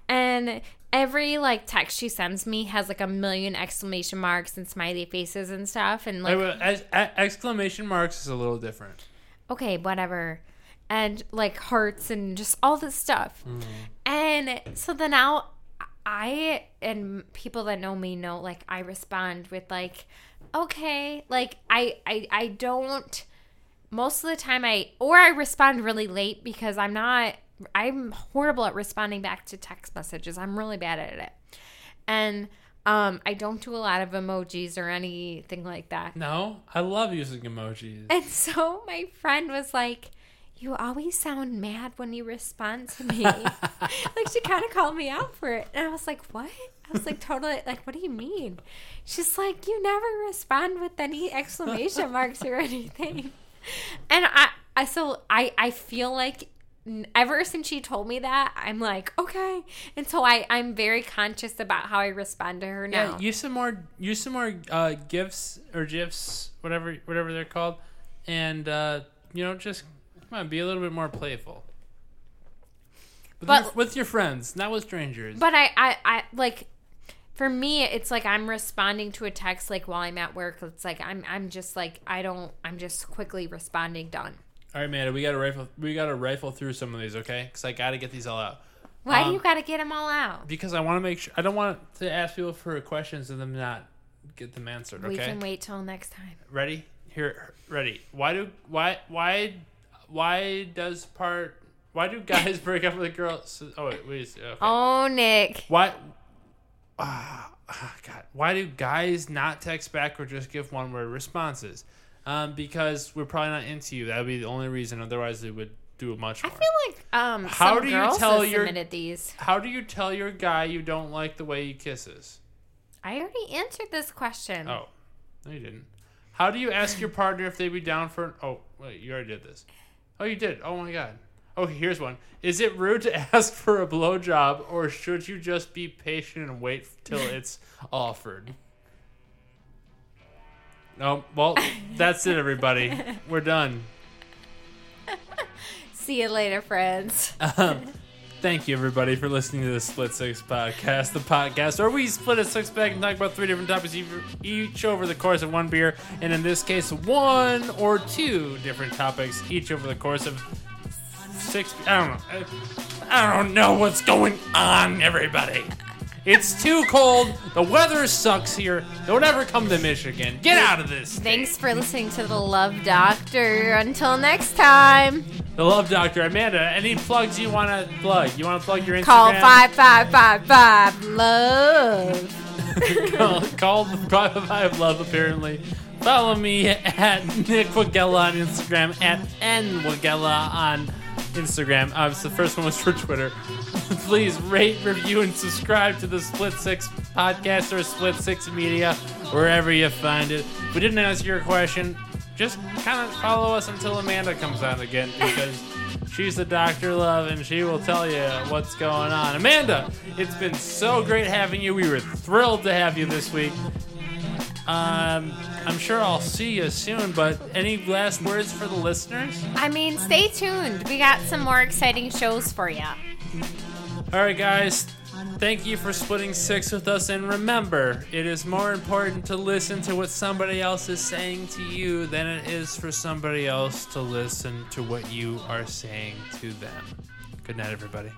And every like text she sends me has like a million exclamation marks and smiley faces and stuff. And like, Wait, wait, ex- ex- exclamation marks is a little different. okay, whatever. And like hearts and just all this stuff. Mm. And so then now I and people that know me know like I respond with like okay, like I I I don't most of the time I or I respond really late because I'm not I'm horrible at responding back to text messages. I'm really bad at it. And um I don't do a lot of emojis or anything like that. No, I love using emojis. And so my friend was like, You always sound mad when you respond to me. like she kind of called me out for it. And I was like, What? I was like, Totally, like, what do you mean? She's like, You never respond with any exclamation marks or anything. And I, I so I, I feel like ever since she told me that, I'm like, okay. And so I, I'm very conscious about how I respond to her now. Yeah, use some more use some more uh, gifs or gifs, whatever whatever they're called, and uh, you know just come on, be a little bit more playful. With, But- your, with your friends, not with strangers. But I, I, I like for me it's like I'm responding to a text like while I'm at work. It's like I'm I'm just like I don't I'm just quickly responding done. All right, Amanda, we got to rifle we got to rifle through some of these, okay? Because I got to get these all out. Why Um, do you got to get them all out? Because I want to make sure I don't want to ask people for questions and them not get them answered. Okay. We can wait till next time. ready? Here, ready? Why do why why why does part why do guys break up with girls? Oh wait, wait. Okay. Oh, Nick. Why? Ah, ah, God. Why do guys not text back or just give one word responses? Um, because we're probably not into you. That would be the only reason. Otherwise, they would do it much I feel like um How some do you tell your- these. How do you tell your guy you don't like the way he kisses? I already answered this question. Oh, no, you didn't. How do you ask your partner if they'd be down for? An, oh, wait, you already did this. Oh, you did. Oh my god. Okay, here's one. Is it rude to ask for a blowjob, or should you just be patient and wait till it's offered? No, well, that's it, everybody. We're done. See you later, friends. Um, thank you, everybody, for listening to the Split Six podcast, the podcast where we split a six pack and talk about three different topics each- over the course of one beer, and in this case, one or two different topics each over the course of six. I don't know. I don't know what's going on, everybody. It's too cold. The weather sucks here. Don't ever come to Michigan. Get out of this. Thanks for listening to the Love Doctor. Until next time, The Love Doctor, Amanda. Any plugs you want to plug? You want to plug your Instagram? call five five five five love. call, call the Love, apparently. Follow me at Nick Wagella on Instagram, at N Wagella on Instagram. So the first one was for Twitter. Please rate, review, and subscribe to the Split Six podcast or Split Six Media, wherever you find it. If we didn't answer your question, just kind of follow us until Amanda comes on again because she's the Dr. Love and she will tell you what's going on. Amanda, it's been so great having you. We were thrilled to have you this week. Um, I'm sure I'll see you soon, but any last words for the listeners? I mean, stay tuned. We got some more exciting shows for you. All right, guys. Thank you for splitting six with us. And remember, it is more important to listen to what somebody else is saying to you than it is for somebody else to listen to what you are saying to them. Good night, everybody.